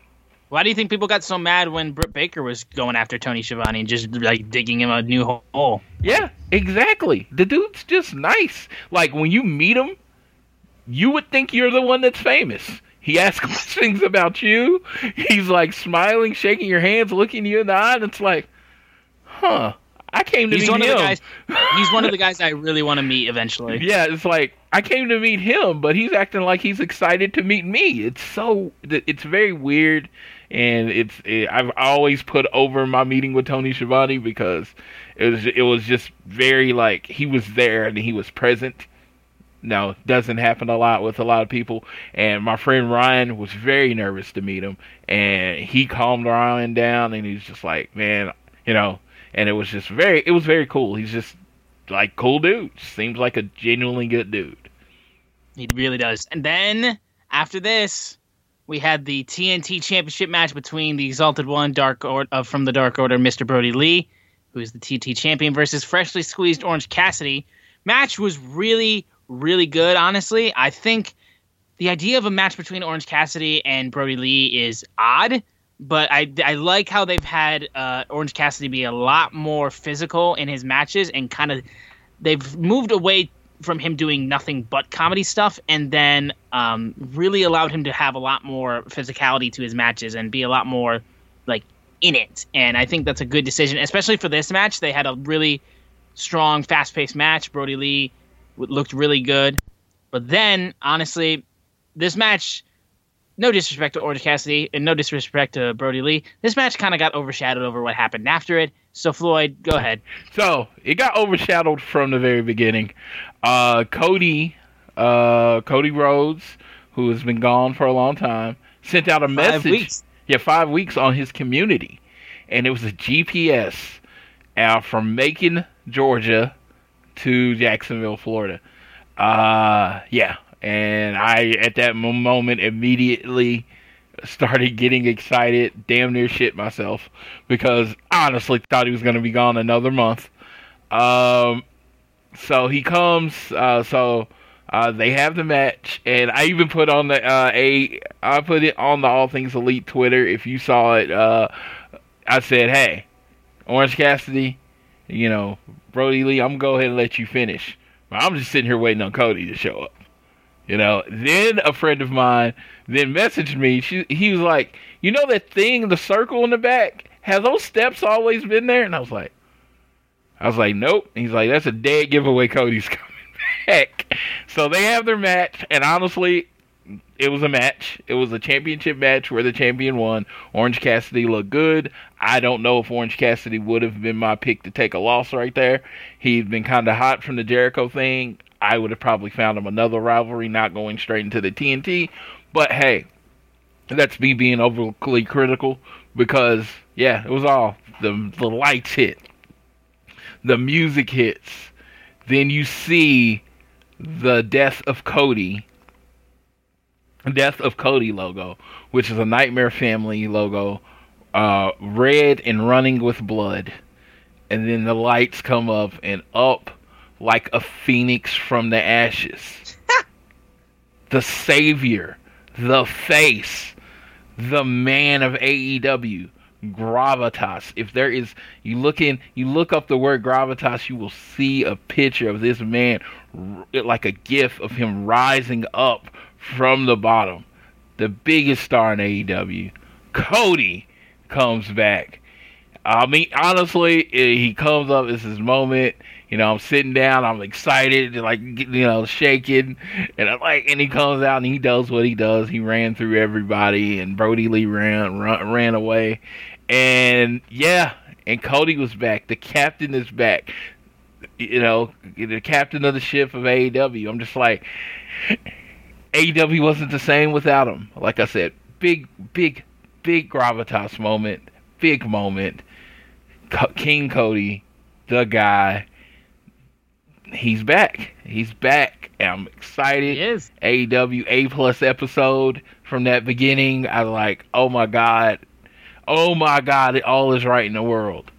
Why do you think people got so mad when Britt Baker was going after Tony Schiavone and just like digging him a new hole? Yeah, exactly. The dude's just nice. Like when you meet him, you would think you're the one that's famous. He asks questions about you. He's like smiling, shaking your hands, looking you in the eye, and it's like, huh. I came to He's meet one him. of the guys. He's one of the guys I really want to meet eventually. Yeah, it's like I came to meet him, but he's acting like he's excited to meet me. It's so it's very weird, and it's it, I've always put over my meeting with Tony Schiavone because it was it was just very like he was there and he was present. No, doesn't happen a lot with a lot of people. And my friend Ryan was very nervous to meet him, and he calmed Ryan down, and he's just like, man, you know. And it was just very, it was very cool. He's just like cool dude. Seems like a genuinely good dude. He really does. And then after this, we had the TNT Championship match between the Exalted One, Dark or- uh, from the Dark Order, Mr. Brodie Lee, who's the TNT champion, versus freshly squeezed Orange Cassidy. Match was really, really good. Honestly, I think the idea of a match between Orange Cassidy and Brodie Lee is odd, but I, I like how they've had uh, Orange Cassidy be a lot more physical in his matches and kind of they've moved away from him doing nothing but comedy stuff and then um, really allowed him to have a lot more physicality to his matches and be a lot more like in it. And i think that's a good decision especially for this match. They had a really strong fast-paced match. Brodie lee looked really good. But then honestly this match no disrespect to Orange Cassidy and no disrespect to Brodie Lee. This match kind of got overshadowed over what happened after it. So Floyd, go ahead. So it got overshadowed from the very beginning. Uh, Cody, uh, Cody Rhodes, who has been gone for a long time, sent out a message. weeks. Yeah, five weeks on his community, and it was a GPS uh, from Macon, Georgia, to Jacksonville, Florida. Uh, yeah, and I at that moment immediately started getting excited, damn near shit myself because I honestly thought he was going to be gone another month. Um, so he comes. Uh, so uh, they have the match, and I even put on the uh, a I put it on the All Things Elite Twitter. If you saw it, uh, I said, "Hey, Orange Cassidy, you know Brodie Lee, I'm gonna go ahead and let you finish. But I'm just sitting here waiting on Cody to show up." You know. Then a friend of mine then messaged me. She he was like, "You know that thing, the circle in the back? Have those steps always been there?" And I was like. I was like, nope. He's like, that's a dead giveaway. Cody's coming back. So they have their match, and honestly, it was a match. It was a championship match where the champion won. Orange Cassidy looked good. I don't know if Orange Cassidy would have been my pick to take a loss right there. He'd been kind of hot from the Jericho thing. I would have probably found him another rivalry, not going straight into the TNT. But hey, that's me being overly critical because yeah, it was all the the lights hit the music hits, then you see the Death of Cody, Death of Cody logo, which is a Nightmare Family logo, uh, red and running with blood. And then the lights come up and up like a phoenix from the ashes. the savior, the face, the man of AEW gravitas. If there is, you look in, you look up the word gravitas, you will see a picture of this man, like a gif of him rising up from the bottom. The biggest star in AEW, Cody, comes back. I mean, honestly, eh, he comes up. It's his moment. You know, I'm sitting down. I'm excited, like you know, shaking, and I'm like, and he comes out and he does what he does. He ran through everybody, and Brodie Lee ran run, ran away, and yeah, and Cody was back. The captain is back. You know, the captain of the ship of AEW. I'm just like, AEW wasn't the same without him. Like I said, big, big, big gravitas moment, big moment. King Cody, the guy. He's back. He's back. I'm excited. He is. AEW A plus episode from that beginning. I was like, oh my god, oh my god, it all is right in the world.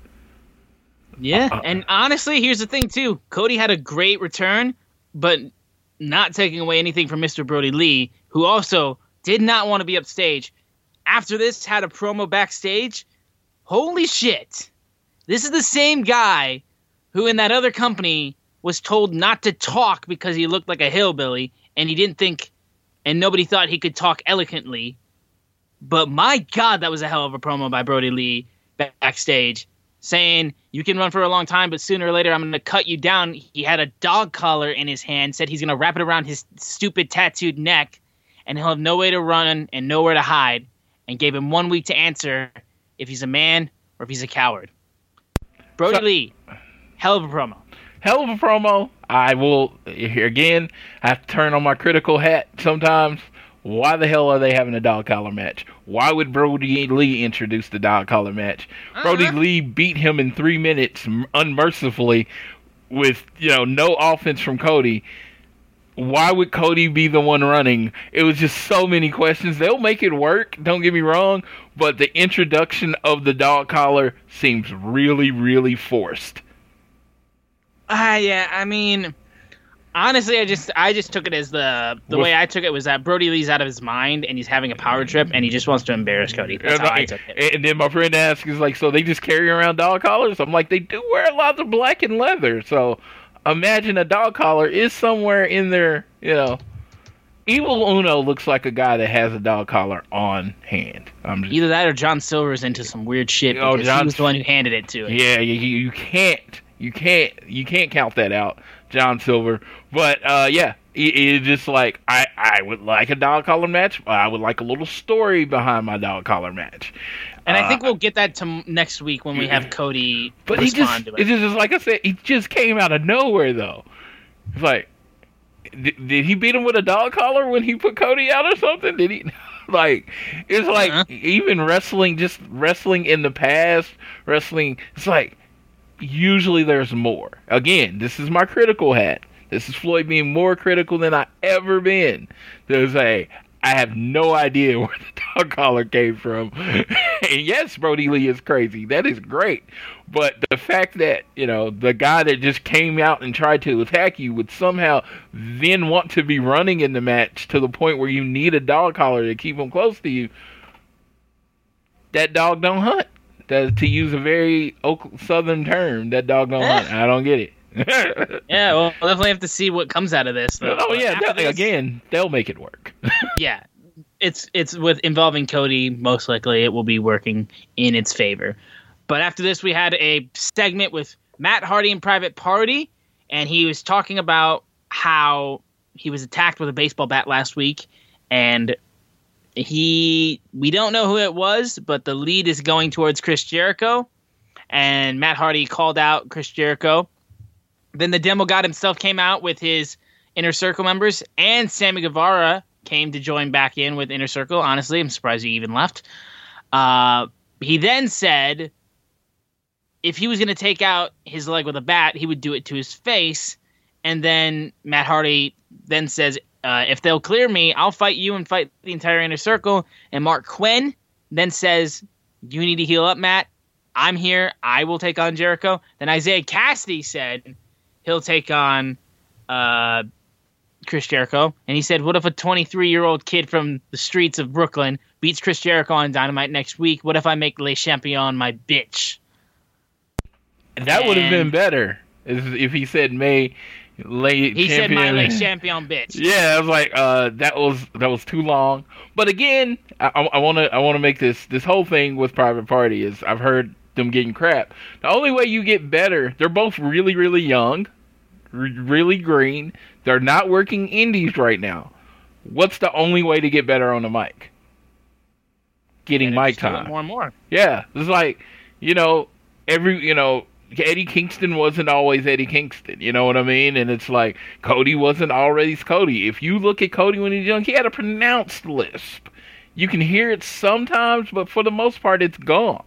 Yeah, uh, and honestly, here's the thing too. Cody had a great return, but not taking away anything from Mr. Brodie Lee, who also did not want to be upstage. After this, had a promo backstage. Holy shit! This is the same guy who, in that other company, was told not to talk because he looked like a hillbilly, and he didn't think, and nobody thought he could talk eloquently. But my God, that was a hell of a promo by Brodie Lee backstage saying, You can run for a long time, but sooner or later I'm going to cut you down. He had a dog collar in his hand, said he's going to wrap it around his stupid tattooed neck, and he'll have no way to run and nowhere to hide, and gave him one week to answer if he's a man or if he's a coward. Brodie so, Lee, hell of a promo. Hell of a promo. I will, here again, I have to turn on my critical hat sometimes. Why the hell are they having a dog collar match? Why would Brodie Lee introduce the dog collar match? Uh-huh. Brodie Lee beat him in three minutes unmercifully with you know no offense from Cody. Why would Cody be the one running? It was just so many questions. They'll make it work, don't get me wrong, but the introduction of the dog collar seems really, really forced. Ah, uh, yeah. I mean, honestly, I just I just took it as the the way I took it was that Brodie Lee's out of his mind and he's having a power trip and he just wants to embarrass Cody. That's and, how I took it. And then my friend asks, "Is like, so they just carry around dog collars?" I'm like, they do wear a lot of black and leather, so imagine a dog collar is somewhere in there. You know, Evil Uno looks like a guy that has a dog collar on hand. Just, Either that or John Silver's into some weird shit oh, because oh, John, he was the one who handed it to him. Yeah, you, you can't you can't you can't count that out. John Silver. But uh, yeah, it, it's just like I, I would like a dog collar match. I would like a little story behind my dog collar match. And uh, I think we'll get that to next week when we have Cody. But he just, it. it's just like I said, he just came out of nowhere though. It's like, did, did he beat him with a dog collar when he put Cody out or something? Did he? like it's like uh-huh. even wrestling, just wrestling in the past, wrestling. It's like usually there's more. Again, this is my critical hat. This is Floyd being more critical than I ever been. There's a I have no idea where the dog collar came from. and yes, Brodie Lee is crazy. That is great. But the fact that, you know, the guy that just came out and tried to attack you would somehow then want to be running in the match to the point where you need a dog collar to keep him close to you, that dog don't hunt. That, to use a very southern term, that dog don't hunt. I don't get it. yeah, well, we'll definitely have to see what comes out of this. Though. Oh yeah, this, again, they'll make it work. yeah, it's it's with involving Cody. Most likely, it will be working in its favor. But after this, we had a segment with Matt Hardy and Private Party, and he was talking about how he was attacked with a baseball bat last week, and he we don't know who it was, but the lead is going towards Chris Jericho, and Matt Hardy called out Chris Jericho. Then the demo god himself came out with his inner circle members, and Sammy Guevara came to join back in with inner circle. Honestly, I'm surprised he even left. Uh, he then said if he was going to take out his leg with a bat, he would do it to his face. And then Matt Hardy then says, uh, if they'll clear me, I'll fight you and fight the entire inner circle. And Marq Quen then says, you need to heal up, Matt. I'm here. I will take on Jericho. Then Isiah Kassidy said he'll take on uh, Chris Jericho. And he said, what if a 23 year old kid from the streets of Brooklyn beats Chris Jericho on Dynamite next week? What if I make Le Champion my bitch? That would have been better if he said May late he champion. said my late champion bitch. Yeah, I was like, uh, that was that was too long. But again, I want to I want to make this this whole thing with Private Party is I've heard them getting crap. The only way you get better, they're both really really young, really green. They're not working indies right now. What's the only way to get better on the mic? Getting mic time. More and more. Yeah, it's like you know every you know Eddie Kingston wasn't always Eddie Kingston, you know what I mean? And it's like Cody wasn't always Cody. If you look at Cody when he's young, he had a pronounced lisp. You can hear it sometimes, but for the most part, it's gone.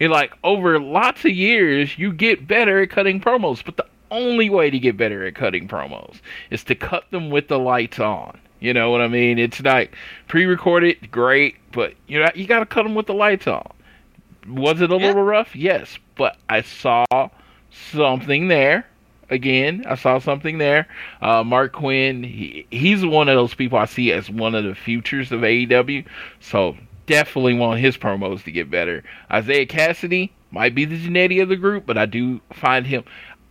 And like over lots of years, you get better at cutting promos. But the only way to get better at cutting promos is to cut them with the lights on. You know what I mean? It's like pre-recorded, great, but you know you got to cut them with the lights on. Was it a yeah. little rough? Yes, but I saw something there. Again, I saw something there. Uh, Marq Quen, he, he's one of those people I see as one of the futures of AEW. So definitely want his promos to get better. Isiah Kassidy might be the Jannetty of the group, but I do find him.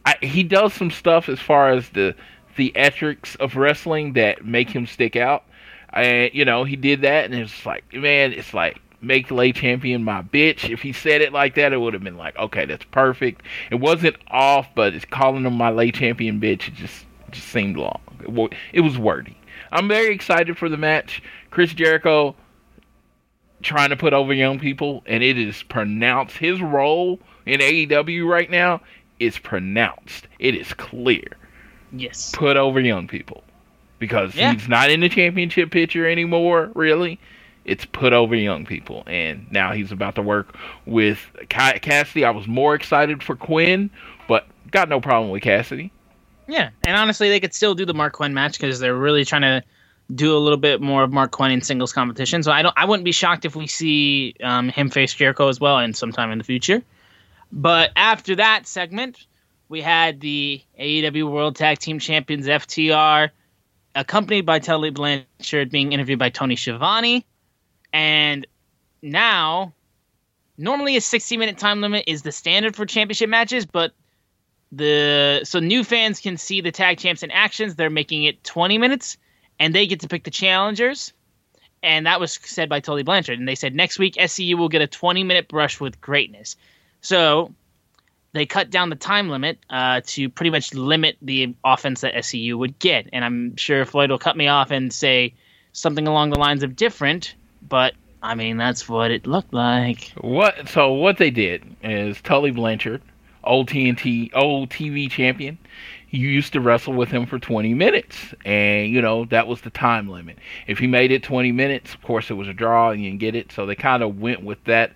I, he does some stuff as far as the theatrics of wrestling that make him stick out. And you know, he did that, and it's like, man, it's like make the Le Champion my bitch. If he said it like that, it would have been like, okay, that's perfect. It wasn't off, but it's calling him my Le Champion bitch. It just just seemed long. It, it was wordy. I'm very excited for the match. Chris Jericho trying to put over young people, and it is pronounced. His role in AEW right now is pronounced. It is clear. Yes. Put over young people. Because yeah. he's not in the championship picture anymore, really it's put over young people. And now he's about to work with Kassidy. I was more excited for Quen, but got no problem with Kassidy. Yeah, and honestly, they could still do the Marq Quen match because they're really trying to do a little bit more of Marq Quen in singles competition. So I don't, I wouldn't be shocked if we see um, him face Jericho as well in sometime in the future. But after that segment, we had the AEW World Tag Team Champions FTR, accompanied by Tully Blanchard, being interviewed by Tony Schiavone. And now, normally a 60 minute time limit is the standard for championship matches, but the so new fans can see the tag champs in actions. They're making it 20 minutes, and they get to pick the challengers. And that was said by Tully Blanchard. And they said next week SCU will get a 20 minute brush with greatness. So they cut down the time limit uh, to pretty much limit the offense that SCU would get. And I'm sure Floyd will cut me off and say something along the lines of different but I mean that's what it looked like. What? So what they did is Tully Blanchard, old TNT, old TV champion. You used to wrestle with him for 20 minutes, and you know that was the time limit. If he made it 20 minutes, of course it was a draw and you didn't get it. So they kind of went with that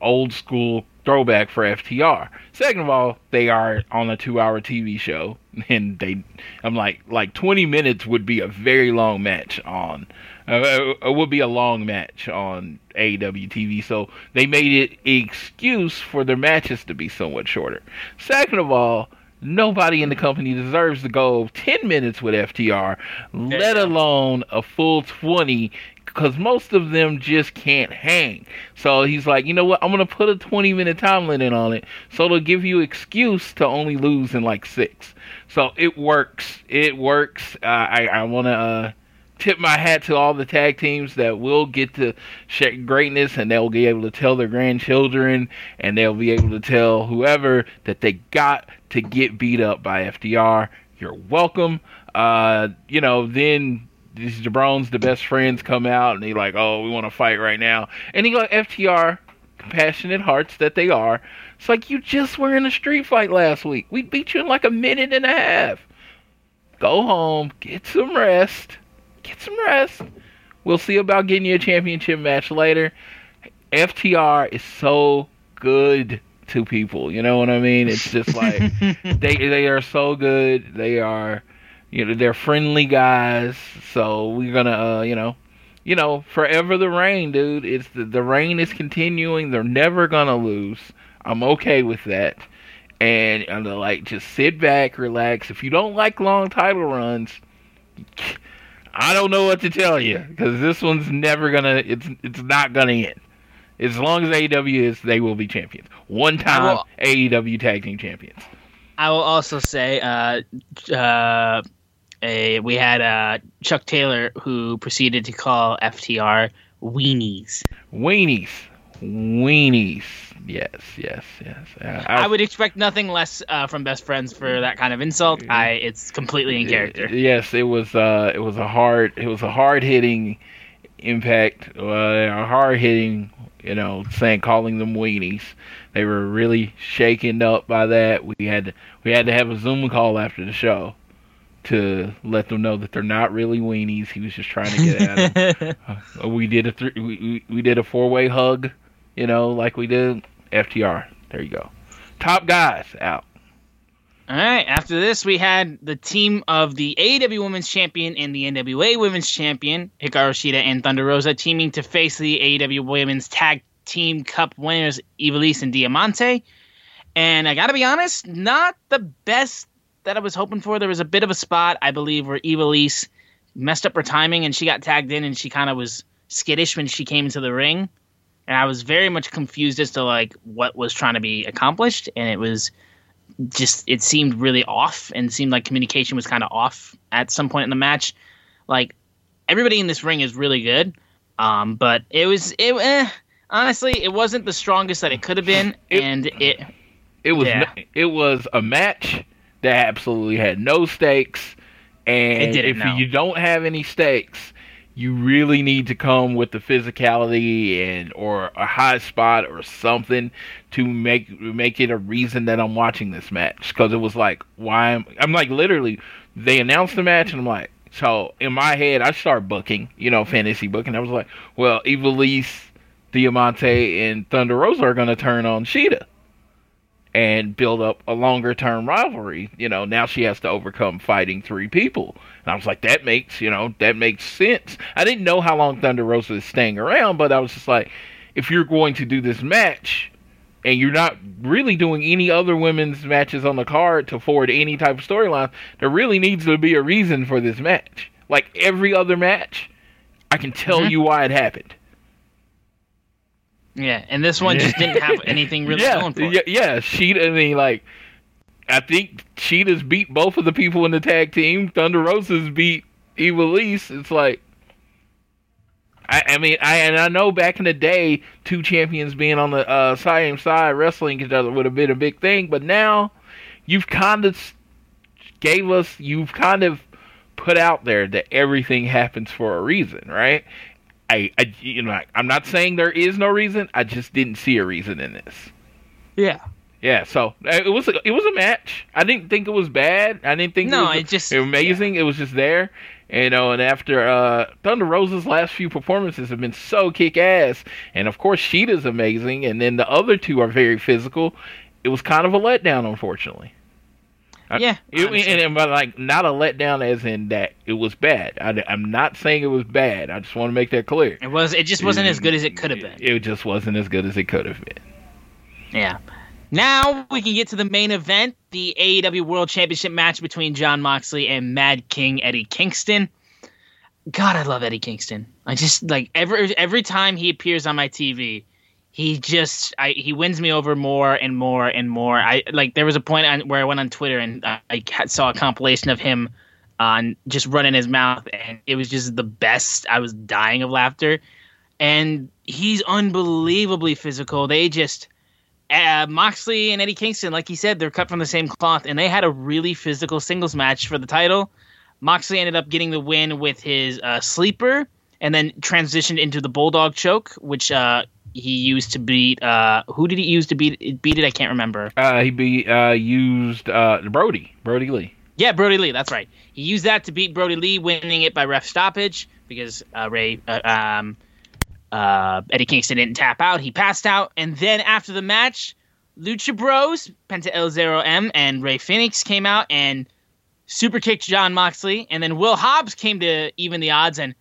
old school throwback for FTR. Second of all, they are on a two-hour TV show, and they, I'm like, like 20 minutes would be a very long match on, uh, it would be a long match on AEW TV. So they made it excuse for their matches to be somewhat shorter. Second of all, nobody in the company deserves to go 10 minutes with FTR, let alone a full 20 because most of them just can't hang. So he's like, you know what? I'm gonna put a 20 minute time limit on it, so it'll give you excuse to only lose in like six. So it works. It works. Uh, I I want to uh, tip my hat to all the tag teams that will get to greatness, and they'll be able to tell their grandchildren, and they'll be able to tell whoever that they got to get beat up by FTR. You're welcome. Uh, you know, then these jabrones, the best friends, come out and they like, oh, we want to fight right now. And he go, FTR, compassionate hearts that they are. It's like you just were in a street fight last week. We beat you in like a minute and a half. Go home, get some rest, get some rest. We'll see about getting you a championship match later. FTR is so good to people. You know what I mean? It's just like they they are so good. They are you know, they're friendly guys, so we're gonna, uh, you know, you know, forever the reign, dude. It's the the reign is continuing. They're never gonna lose. I'm okay with that. And I'm gonna like just sit back, relax. If you don't like long title runs, I don't know what to tell you because this one's never gonna. It's it's not gonna end. As long as AEW is, they will be champions. One time Well- AEW tag team champions. I will also say, uh, uh, a, we had uh, Chuck Taylor who proceeded to call FTR weenies. Weenies. Weenies. Yes, yes, yes. Uh, I, would expect nothing less uh, from best friends for that kind of insult. I it's completely in character. Yes, it was. Uh, it was a hard. It was a hard hitting impact. Uh, a hard hitting. You know, saying calling them weenies. They were really shaken up by that. We had to, we had to have a Zoom call after the show to let them know that they're not really weenies. He was just trying to get at them. Uh, we did a we, we we did a four way hug. You know, like we did FTR. There you go. Top guys out. All right. After this, we had the team of the AEW Women's Champion and the NWA Women's Champion, Hikaru Shida and Thunder Rosa, teaming to face the AEW Women's Tag Team Cup winners, Ivelisse and Diamante. And I got to be honest, not the best that I was hoping for. There was a bit of a spot, I believe, where Ivelisse messed up her timing and she got tagged in and she kind of was skittish when she came into the ring. And I was very much confused as to like what was trying to be accomplished. And it was just it seemed really off and seemed like communication was kind of off at some point in the match. Like everybody in this ring is really good, um, but it was it eh, honestly it wasn't the strongest that it could have been, It- and it It was Yeah. it was a match that absolutely had no stakes, and if you don't have any stakes, you really need to come with the physicality and or a high spot or something to make make it a reason that I'm watching this match because it was like why am I'm like literally they announced the match and I'm like so in my head I start booking you know fantasy booking I was like well Ivelisse Diamante and Thunder Rosa are gonna turn on Shida and build up a longer term rivalry. You know, now she has to overcome fighting three people. And I was like, that makes, you know, that makes sense. I didn't know how long Thunder Rosa is staying around, but I was just like, if you're going to do this match and you're not really doing any other women's matches on the card to forward any type of storyline, there really needs to be a reason for this match. Like every other match, I can tell Mhm. you why it happened. yeah, and this one just didn't have anything really yeah, going for it. yeah, yeah. Shida, I mean, like, I think Shida's beat both of the people in the tag team. Thunder Rosa's beat Ivelisse. It's like, I, I mean, I and I know back in the day, two champions being on the uh, same side wrestling each other would have been a big thing. But now, you've kind of gave us, you've kind of put out there that everything happens for a reason, right? I, I you know, I, I'm not saying there is no reason. I just didn't see a reason in this. Yeah. Yeah, so uh, it was a, it was a match. I didn't think it was bad. I didn't think No, it was it just- amazing. It was just there, You know, and after uh, Thunder Rosa's last few performances have been so kick ass, and of course Shida's amazing, and then the other two are very physical. It was kind of a letdown, unfortunately. Yeah, It, and, and but like not a letdown as in that it was bad. I, am not saying it was bad. I just want to make that clear. it was. It just wasn't as good as it could have been. It just wasn't as good as it could have been. Yeah. Now we can get to the main event, the AEW World Championship match between Jon Moxley and Mad King Eddie Kingston. God, I love Eddie Kingston. I just like every every time he appears on my TV, he just I, he wins me over more and more and more. I like there was a point on, where I went on Twitter and I, I saw a compilation of him on just running his mouth, and it was just the best. I was dying of laughter, and he's unbelievably physical. They just uh, Moxley and Eddie Kingston, like he said, they're cut from the same cloth, and they had a really physical singles match for the title. Moxley ended up getting the win with his uh, sleeper, and then transitioned into the bulldog choke, which uh, he used to beat. Uh, who did he use to beat beat it? I can't remember. Uh, he be uh, used uh, Brodie Brodie Lee. Yeah, Brodie Lee. That's right. He used that to beat Brodie Lee, winning it by ref stoppage because uh, Ray uh, um, uh, Eddie Kingston didn't tap out. He passed out, and then after the match, Lucha Bros, Penta El Zero M, and Rey Fenix came out and super kicked Jon Moxley, and then Will Hobbs came to even the odds, and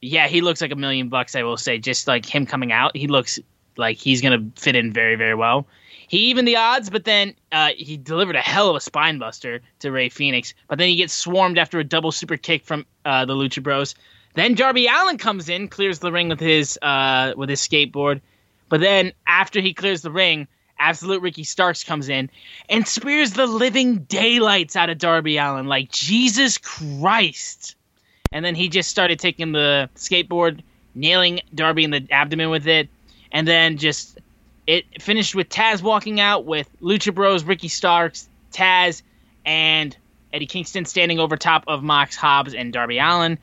yeah, he looks like a million bucks. I will say, just like him coming out, he looks like he's gonna fit in very, very well. He evened the odds, but then uh, he delivered a hell of a spine buster to Rey Fenix. But then he gets swarmed after a double super kick from uh, the Lucha Bros. Then Darby Allin comes in, clears the ring with his uh, with his skateboard. But then after he clears the ring, Absolute Ricky Starks comes in and spears the living daylights out of Darby Allin. Like Jesus Christ! And then he just started taking the skateboard, nailing Darby in the abdomen with it, and then just it finished with Taz walking out with Lucha Bros, Ricky Starks, Taz, and Eddie Kingston standing over top of Mox Hobbs and Darby Allin.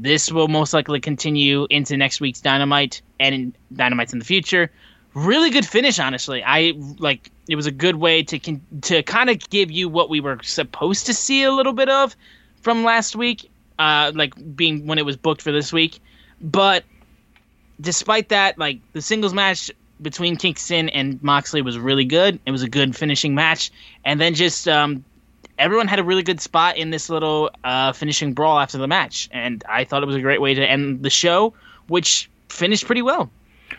This will most likely continue into next week's Dynamite and in Dynamites in the future. Really good finish, honestly. I like it was a good way to to kind of give you what we were supposed to see a little bit of from last week, uh, like being when it was booked for this week. But despite that, like the singles match between Kingston and Moxley was really good. It was a good finishing match, and then just um, everyone had a really good spot in this little uh, finishing brawl after the match, and I thought it was a great way to end the show, which finished pretty well.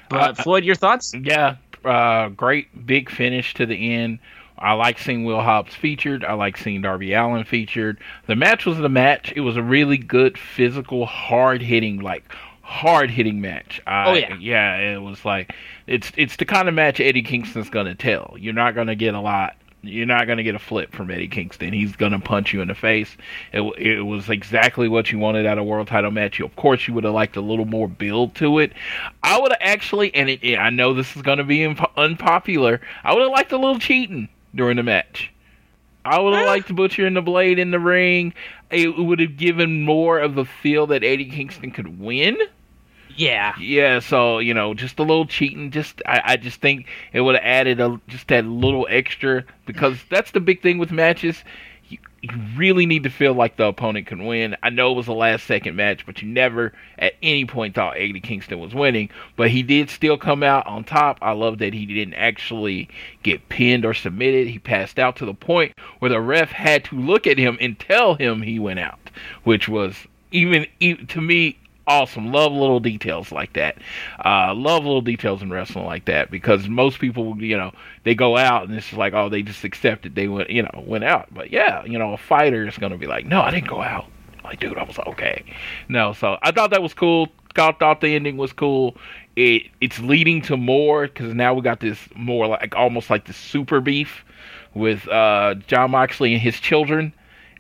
But Uh, Floyd, your thoughts? Yeah, uh, great big finish to the end. I like seeing Will Hobbs featured. I like seeing Darby Allin featured. The match was the match. It was a really good physical, hard hitting, like hard hitting match. I, Oh, yeah. yeah. It was like it's it's the kind of match Eddie Kingston's gonna tell. You're not gonna get a lot. You're not gonna get a flip from Eddie Kingston. He's gonna punch you in the face. It, it was exactly what you wanted out of a world title match. You, of course, you would have liked a little more build to it. I would have actually, and it, I know this is gonna be imp- unpopular. I would have liked a little cheating during the match. I would have ah. liked Butcher and the Blade in the ring. It would have given more of a feel that Eddie Kingston could win. Yeah, Yeah, so you know, just a little cheating. Just I, I just think it would have added a just that little extra because that's the big thing with matches. You, you really need to feel like the opponent can win. I know it was a last second match, but you never at any point thought Eddie Kingston was winning. But he did still come out on top. I love that he didn't actually get pinned or submitted. He passed out to the point where the ref had to look at him and tell him he went out, which was even, even to me awesome. Love little details like that. Uh, love little details in wrestling like that because most people, you know, they go out and it's like, oh, they just accepted they went, you know, went out. But yeah, you know, a fighter is gonna be like, no, I didn't go out. Like, dude, I was okay. No, so I thought that was cool. Thought thought the ending was cool. It it's leading to more because now we got this more like almost like the super beef with uh, Jon Moxley and his children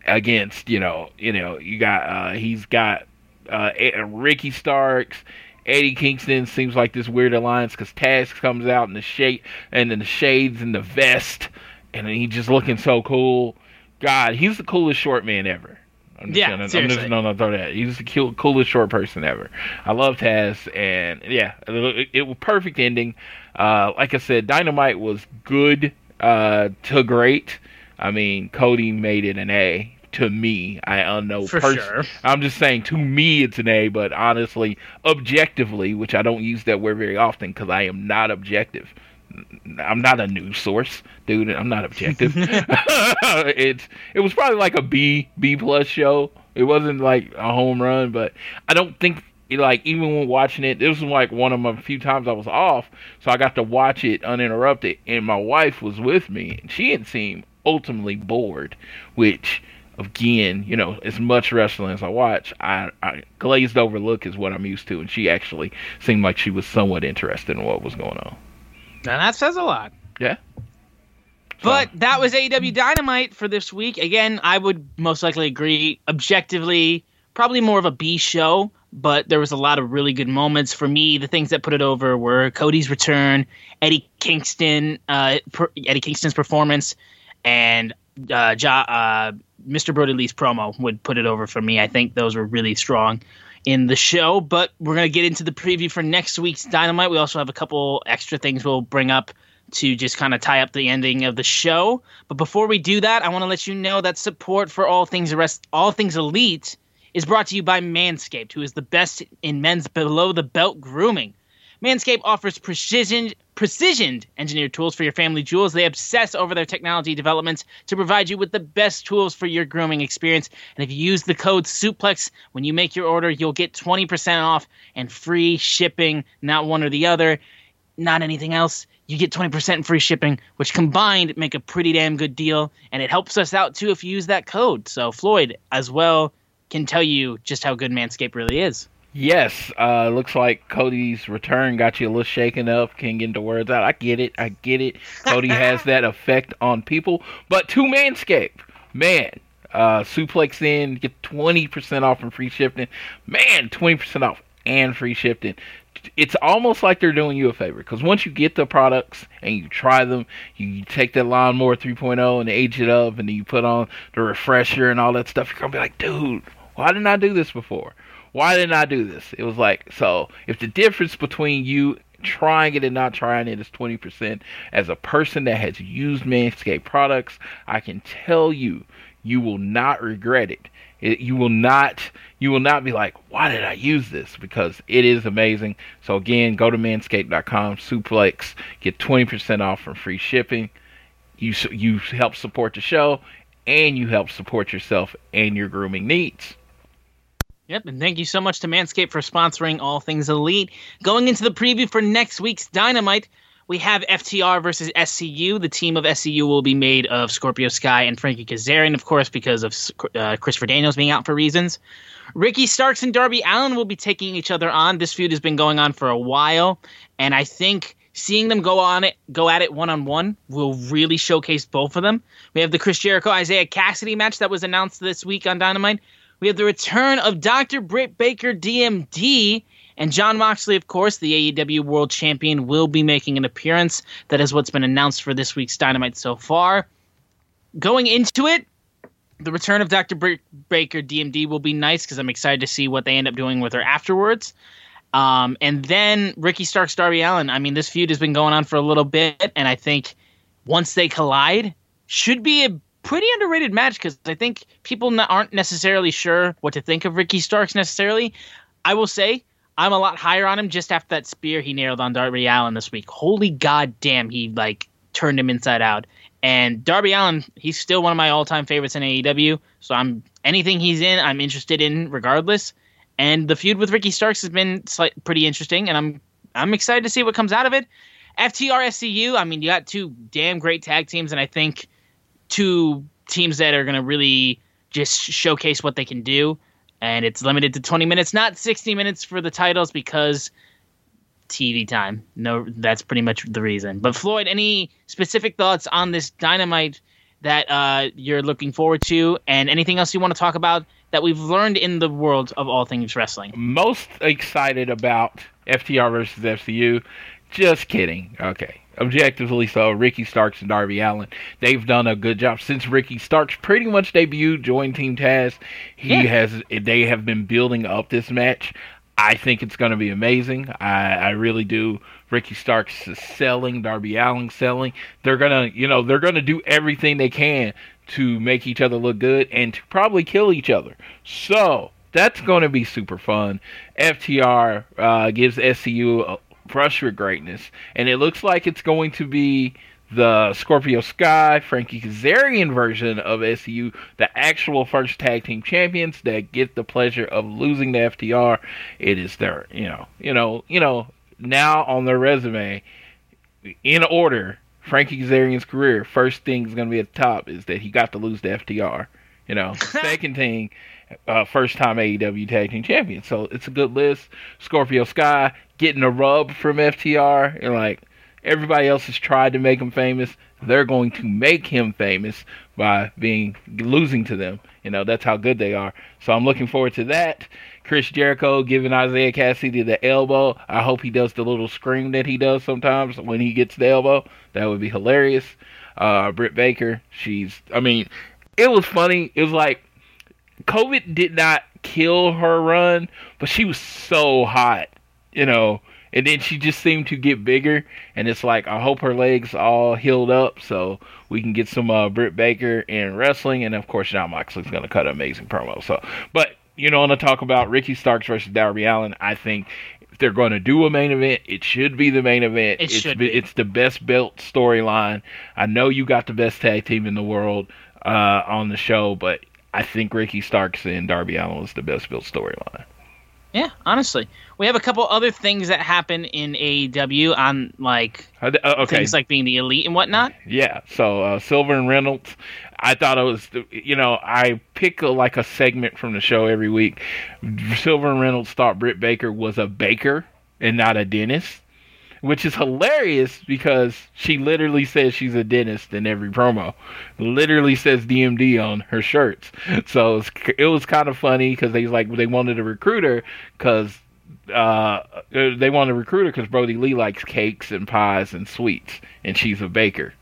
against you know you know you got uh, he's got uh, E- Ricky Starks, Eddie Kingston seems like this weird alliance because Taz comes out in the shade and then the shades and the vest, and then he's just looking so cool. God, he's the coolest short man ever. I'm just Yeah, gonna, I'm just gonna throw that. He's the cool, coolest short person ever. I love Taz, and yeah, it, it was perfect ending. Uh, like I said, Dynamite was good uh, to great. I mean, Cody made it an A to me. I don't know. For sure. I'm just saying to me it's an A, but honestly, objectively, which I don't use that word very often because I am not objective. I'm not a news source, dude. I'm not objective. it's it was probably like a B B plus show. It wasn't like a home run, but I don't think like even when watching it, this was like one of my few times I was off, so I got to watch it uninterrupted, and my wife was with me, and she didn't seem ultimately bored, which again, you know, as much wrestling as I watch, I, I glazed over look is what I'm used to, and she actually seemed like she was somewhat interested in what was going on. And that says a lot. Yeah. But that was AEW Dynamite for this week. Again, I would most likely agree. Objectively, probably more of a B show, but there was a lot of really good moments for me. The things that put it over were Cody's return, Eddie Kingston, uh, per, Eddie Kingston's performance, and uh, ja, uh, Mr. Brodie Lee's promo would put it over for me. I think those were really strong in the show. But we're gonna get into the preview for next week's Dynamite. We also have a couple extra things we'll bring up to just kind of tie up the ending of the show. But before we do that, I want to let you know that support for all things rest, all things elite is brought to you by Manscaped, who is the best in men's below the belt grooming. Manscaped offers precision precision engineered tools for your family jewels. They obsess over their technology developments to provide you with the best tools for your grooming experience. And if you use the code SUPLEX when you make your order, you'll get 20% off and free shipping, not one or the other, not anything else. You get 20% in free shipping, which combined make a pretty damn good deal. And it helps us out too if you use that code. So Floyd, as well, can tell you just how good Manscaped really is. Yes, uh, looks like Cody's return got you a little shaken up. Can't get into words out. I get it. I get it. Cody has that effect on people. But to Manscaped, man, uh, suplex in, get 20% off and free shipping. Man, 20% off and free shipping. It's almost like they're doing you a favor because once you get the products and you try them, you take that lawnmower 3.0 and age it up, and then you put on the refresher and all that stuff. You're gonna be like, dude, why didn't I do this before? Why didn't I do this? It was like, so if the difference between you trying it and not trying it is 20%, as a person that has used Manscaped products, I can tell you, you will not regret it. it. You will not, you will not be like, why did I use this? Because it is amazing. So again, go to manscaped.com, suplex, get 20% off from free shipping. You, you help support the show and you help support yourself and your grooming needs. Yep, and thank you so much to Manscaped for sponsoring All Things Elite. Going into the preview for next week's Dynamite, we have FTR versus SCU. The team of SCU will be made of Scorpio Sky and Frankie Kazarian, of course, because of uh, Christopher Daniels being out for reasons. Ricky Starks and Darby Allin will be taking each other on. This feud has been going on for a while, and I think seeing them go on it, go at it one on one, will really showcase both of them. We have the Chris Jericho Isiah Kassidy match that was announced this week on Dynamite. We have the return of Dr. Britt Baker, DMD, and Jon Moxley, of course, the AEW World Champion, will be making an appearance. That is what's been announced for this week's Dynamite so far. Going into it, the return of Dr. Britt Baker, DMD, will be nice because I'm excited to see what they end up doing with her afterwards. Um, and then Ricky Starks, Darby Allin. I mean, this feud has been going on for a little bit, and I think once they collide, should be a pretty underrated match because I think people aren't necessarily sure what to think of Ricky Starks necessarily. I will say I'm a lot higher on him just after that spear he nailed on Darby Allin this week. Holy goddamn, he like turned him inside out. And Darby Allin, he's still one of my all-time favorites in AEW. So I'm anything he's in, I'm interested in regardless. And the feud with Ricky Starks has been slight, pretty interesting, and I'm I'm excited to see what comes out of it. FTR SCU, I mean, you got two damn great tag teams, and I think two teams that are going to really just showcase what they can do. And it's limited to 20 minutes, not 60 minutes for the titles because TV time. No, that's pretty much the reason. But Floyd, any specific thoughts on this dynamite that uh, you're looking forward to, and anything else you want to talk about that we've learned in the world of all things wrestling? Most excited about FTR versus FCU. Just kidding. Okay objectively so. Ricky Starks and Darby Allin. they've done a good job since Ricky Starks pretty much debuted, joined Team Taz. He yeah. has, they have been building up this match. I think it's going to be amazing. I, I really do. Ricky Starks is selling, Darby Allin selling. They're gonna, you know, they're gonna do everything they can to make each other look good and to probably kill each other. So that's going to be super fun. FTR uh, gives SCU a brush with greatness, and it looks like it's going to be the Scorpio Sky, Frankie Kazarian version of SCU, the actual first tag team champions that get the pleasure of losing to FTR. It is their, you know, you know, you know, now on their resume, in order, Frankie Kazarian's career, first thing is going to be at the top is that he got to lose to FTR. You know, second thing, uh, first time AEW Tag Team Champion. So it's a good list. Scorpio Sky getting a rub from FTR, and like everybody else has tried to make him famous. They're going to make him famous by being losing to them. You know, that's how good they are. So I'm looking forward to that. Chris Jericho giving Isiah Kassidy the elbow. I hope he does the little scream that he does sometimes when he gets the elbow. That would be hilarious. Uh, Britt Baker, she's, I mean, it was funny. It was like COVID did not kill her run, but she was so hot, you know. And then she just seemed to get bigger, and it's like I hope her legs all healed up so we can get some uh, Britt Baker in wrestling, and of course Jon Moxley's gonna cut an amazing promo. So, but you know, want to talk about Ricky Starks versus Darby Allin, I think if they're going to do a main event, it should be the main event. It it's, should be. It's the best built storyline. I know you got the best tag team in the world uh, on the show, but I think Ricky Starks and Darby Allin was the best built storyline. Yeah, honestly, we have a couple other things that happen in AEW on like Uh, okay. things like being the elite and whatnot. Yeah. So uh, Silver and Reynolds, I thought it was, you know, I pick a, like a segment from the show every week. Silver and Reynolds thought Britt Baker was a baker and not a dentist, which is hilarious because she literally says she's a dentist in every promo. Literally says DMD on her shirts. So it was, it was kind of funny because they like they wanted to recruit her because uh, they want to recruit her because Brodie Lee likes cakes and pies and sweets, and she's a baker.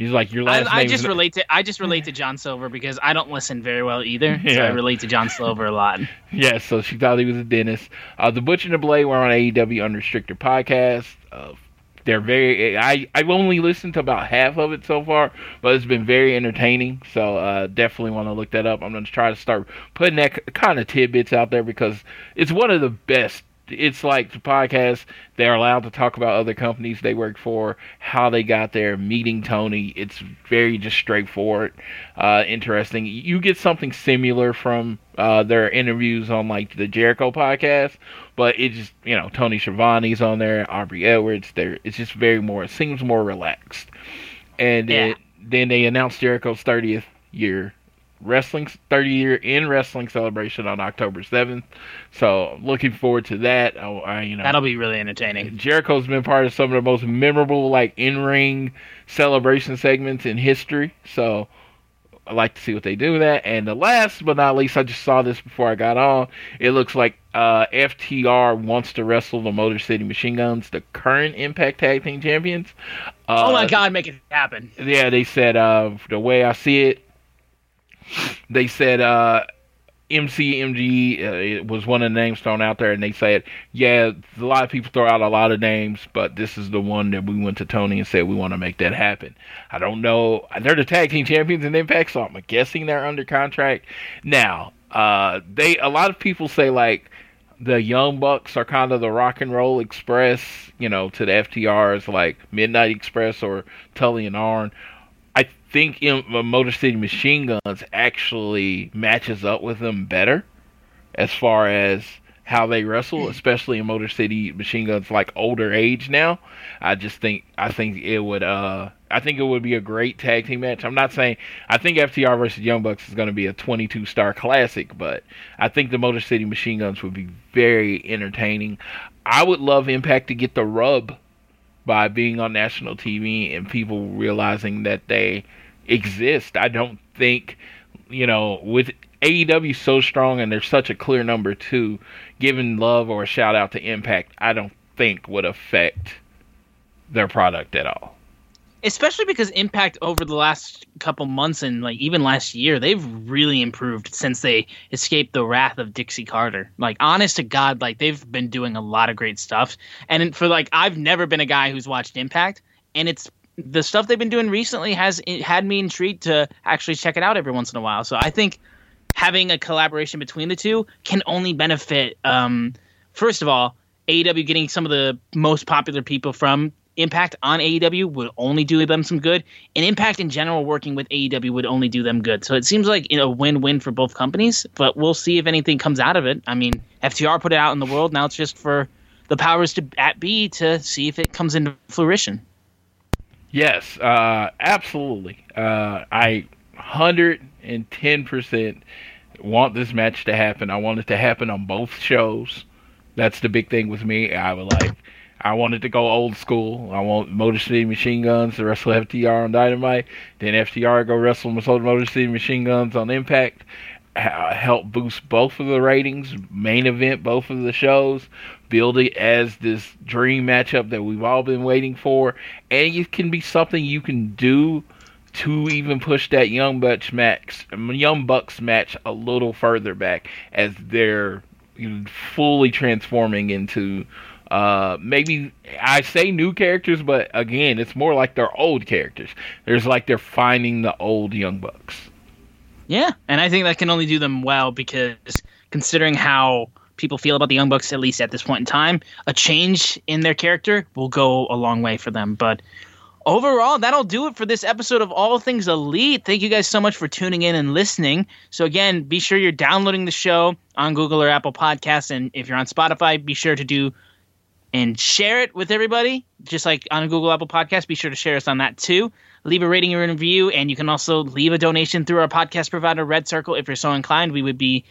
He's like your I, last I name. just relate to I just relate to John Silver because I don't listen very well either. So Yeah. I relate to John Silver a lot. Yeah, so she thought he was a dentist. Uh, the Butcher and the Blade were on AEW Unrestricted podcast. Uh, they're very. I I've only listened to about half of it so far, but it's been very entertaining. So uh, definitely want to look that up. I'm gonna try to start putting that kind of tidbits out there because it's one of the best. It's like the podcast. They're allowed to talk about other companies they work for, how they got there, meeting Tony. It's very just straightforward, uh, interesting. You get something similar from uh, their interviews on like the Jericho podcast, but it just you know Tony Schiavone's on there, Aubrey Edwards. There, it's just very more. It seems more relaxed. And Yeah. it, then they announced Jericho's 30th year wrestling 30 year in wrestling celebration on October 7th. So looking forward to that. Oh, I, you know, That'll be really entertaining. Jericho's been part of some of the most memorable like in-ring celebration segments in history. So I like to see what they do with that. And the last but not least, I just saw this before I got on. It looks like uh, FTR wants to wrestle the Motor City Machine Guns, the current Impact Tag Team Champions. Uh, oh my God, make it happen! yeah, they said uh, the way I see it, they said uh, MCMG uh, was one of the names thrown out there, and they said, yeah, a lot of people throw out a lot of names, but this is the one that we went to Tony and said we want to make that happen. I don't know. They're the tag team champions in Impact, so I'm guessing they're under contract now. Uh, they a lot of people say like the Young Bucks are kind of the Rock and Roll Express, you know, to the FTRs like Midnight Express or Tully and Arn. Think in, uh, Motor City Machine Guns actually matches up with them better as far as how they wrestle, especially in Motor City Machine Guns like older age now. I just think I think it would uh I think it would be a great tag team match. I'm not saying I think FTR versus Young Bucks is going to be a 22 star classic, but I think the Motor City Machine Guns would be very entertaining. I would love Impact to get the rub by being on national TV and people realizing that they exist. I don't think, you know, with AEW so strong and there's such a clear number two, giving love or a shout out to Impact, I don't think would affect their product at all. Especially because Impact over the last couple months and like even last year, they've really improved since they escaped the wrath of Dixie Carter. Like honest to God, like they've been doing a lot of great stuff. And for like I've never been a guy who's watched Impact, and it's the stuff they've been doing recently has had me intrigued to actually check it out every once in a while. So I think having a collaboration between the two can only benefit. Um, first of all, AEW getting some of the most popular people from Impact on AEW would only do them some good, and Impact in general working with AEW would only do them good. So it seems like you know, a win-win for both companies. But we'll see if anything comes out of it. I mean, FTR put it out in the world. Now it's just for the powers to at be to see if it comes into fruition. Yes, uh, absolutely. Uh, I hundred and ten percent want this match to happen. I want it to happen on both shows. That's the big thing with me. I would like I wanted to go old school. I want Motor City Machine Guns to wrestle FTR on Dynamite. Then FTR go wrestle Motor City Machine Guns on Impact. Uh, help boost both of the ratings, main event both of the shows, build it as this dream matchup that we've all been waiting for, and it can be something you can do to even push that Young Bucks match, Young Bucks match a little further back as they're fully transforming into uh, maybe I say new characters, but again, it's more like they're old characters. There's like they're finding the old Young Bucks. Yeah, and I think that can only do them well because considering how people feel about the Young Bucks, at least at this point in time, a change in their character will go a long way for them. But overall, that'll do it for this episode of All Things Elite. Thank you guys so much for tuning in and listening. So, again, be sure you're downloading the show on Google or Apple Podcasts. And if you're on Spotify, be sure to do and share it with everybody. Just like on a Google Apple Podcast, be sure to share us on that too. Leave a rating or review, and you can also leave a donation through our podcast provider, Red Circle, if you're so inclined. We would be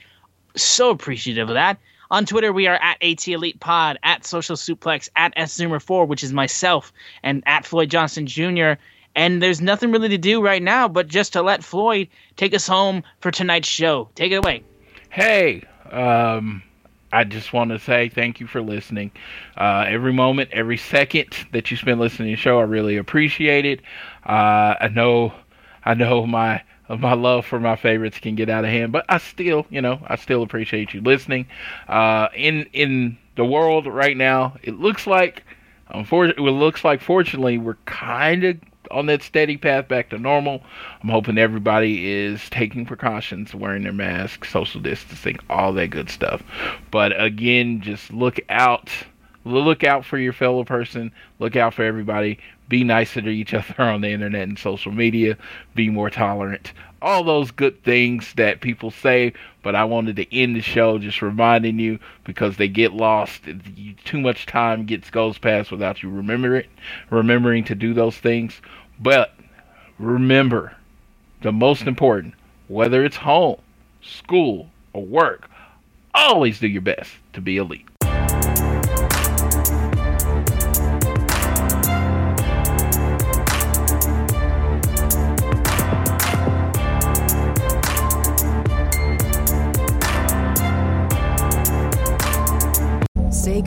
so appreciative of that. On Twitter, we are at AT Elite Pod, at Social Suplex, at SZoomer4, which is myself, and at Floyd Johnson Jr. And there's nothing really to do right now but just to let Floyd take us home for tonight's show. Take it away. Hey, um, I just want to say thank you for listening. Uh, every moment, every second that you spend listening to the show, I really appreciate it. Uh, I know, I know my my love for my favorites can get out of hand, but I still, you know, I still appreciate you listening. Uh, in in the world right now, it looks like, unfortunately, it looks like fortunately we're kind of on that steady path back to normal. I'm hoping everybody is taking precautions, wearing their masks, social distancing, all that good stuff. But again, just look out. Look out for your fellow person. Look out for everybody. Be nicer to each other on the internet and social media. Be more tolerant. All those good things that people say, but I wanted to end the show just reminding you because they get lost. Too much time gets goes past without you remember it, remembering to do those things. But remember, the most important, whether it's home, school, or work, always do your best to be elite.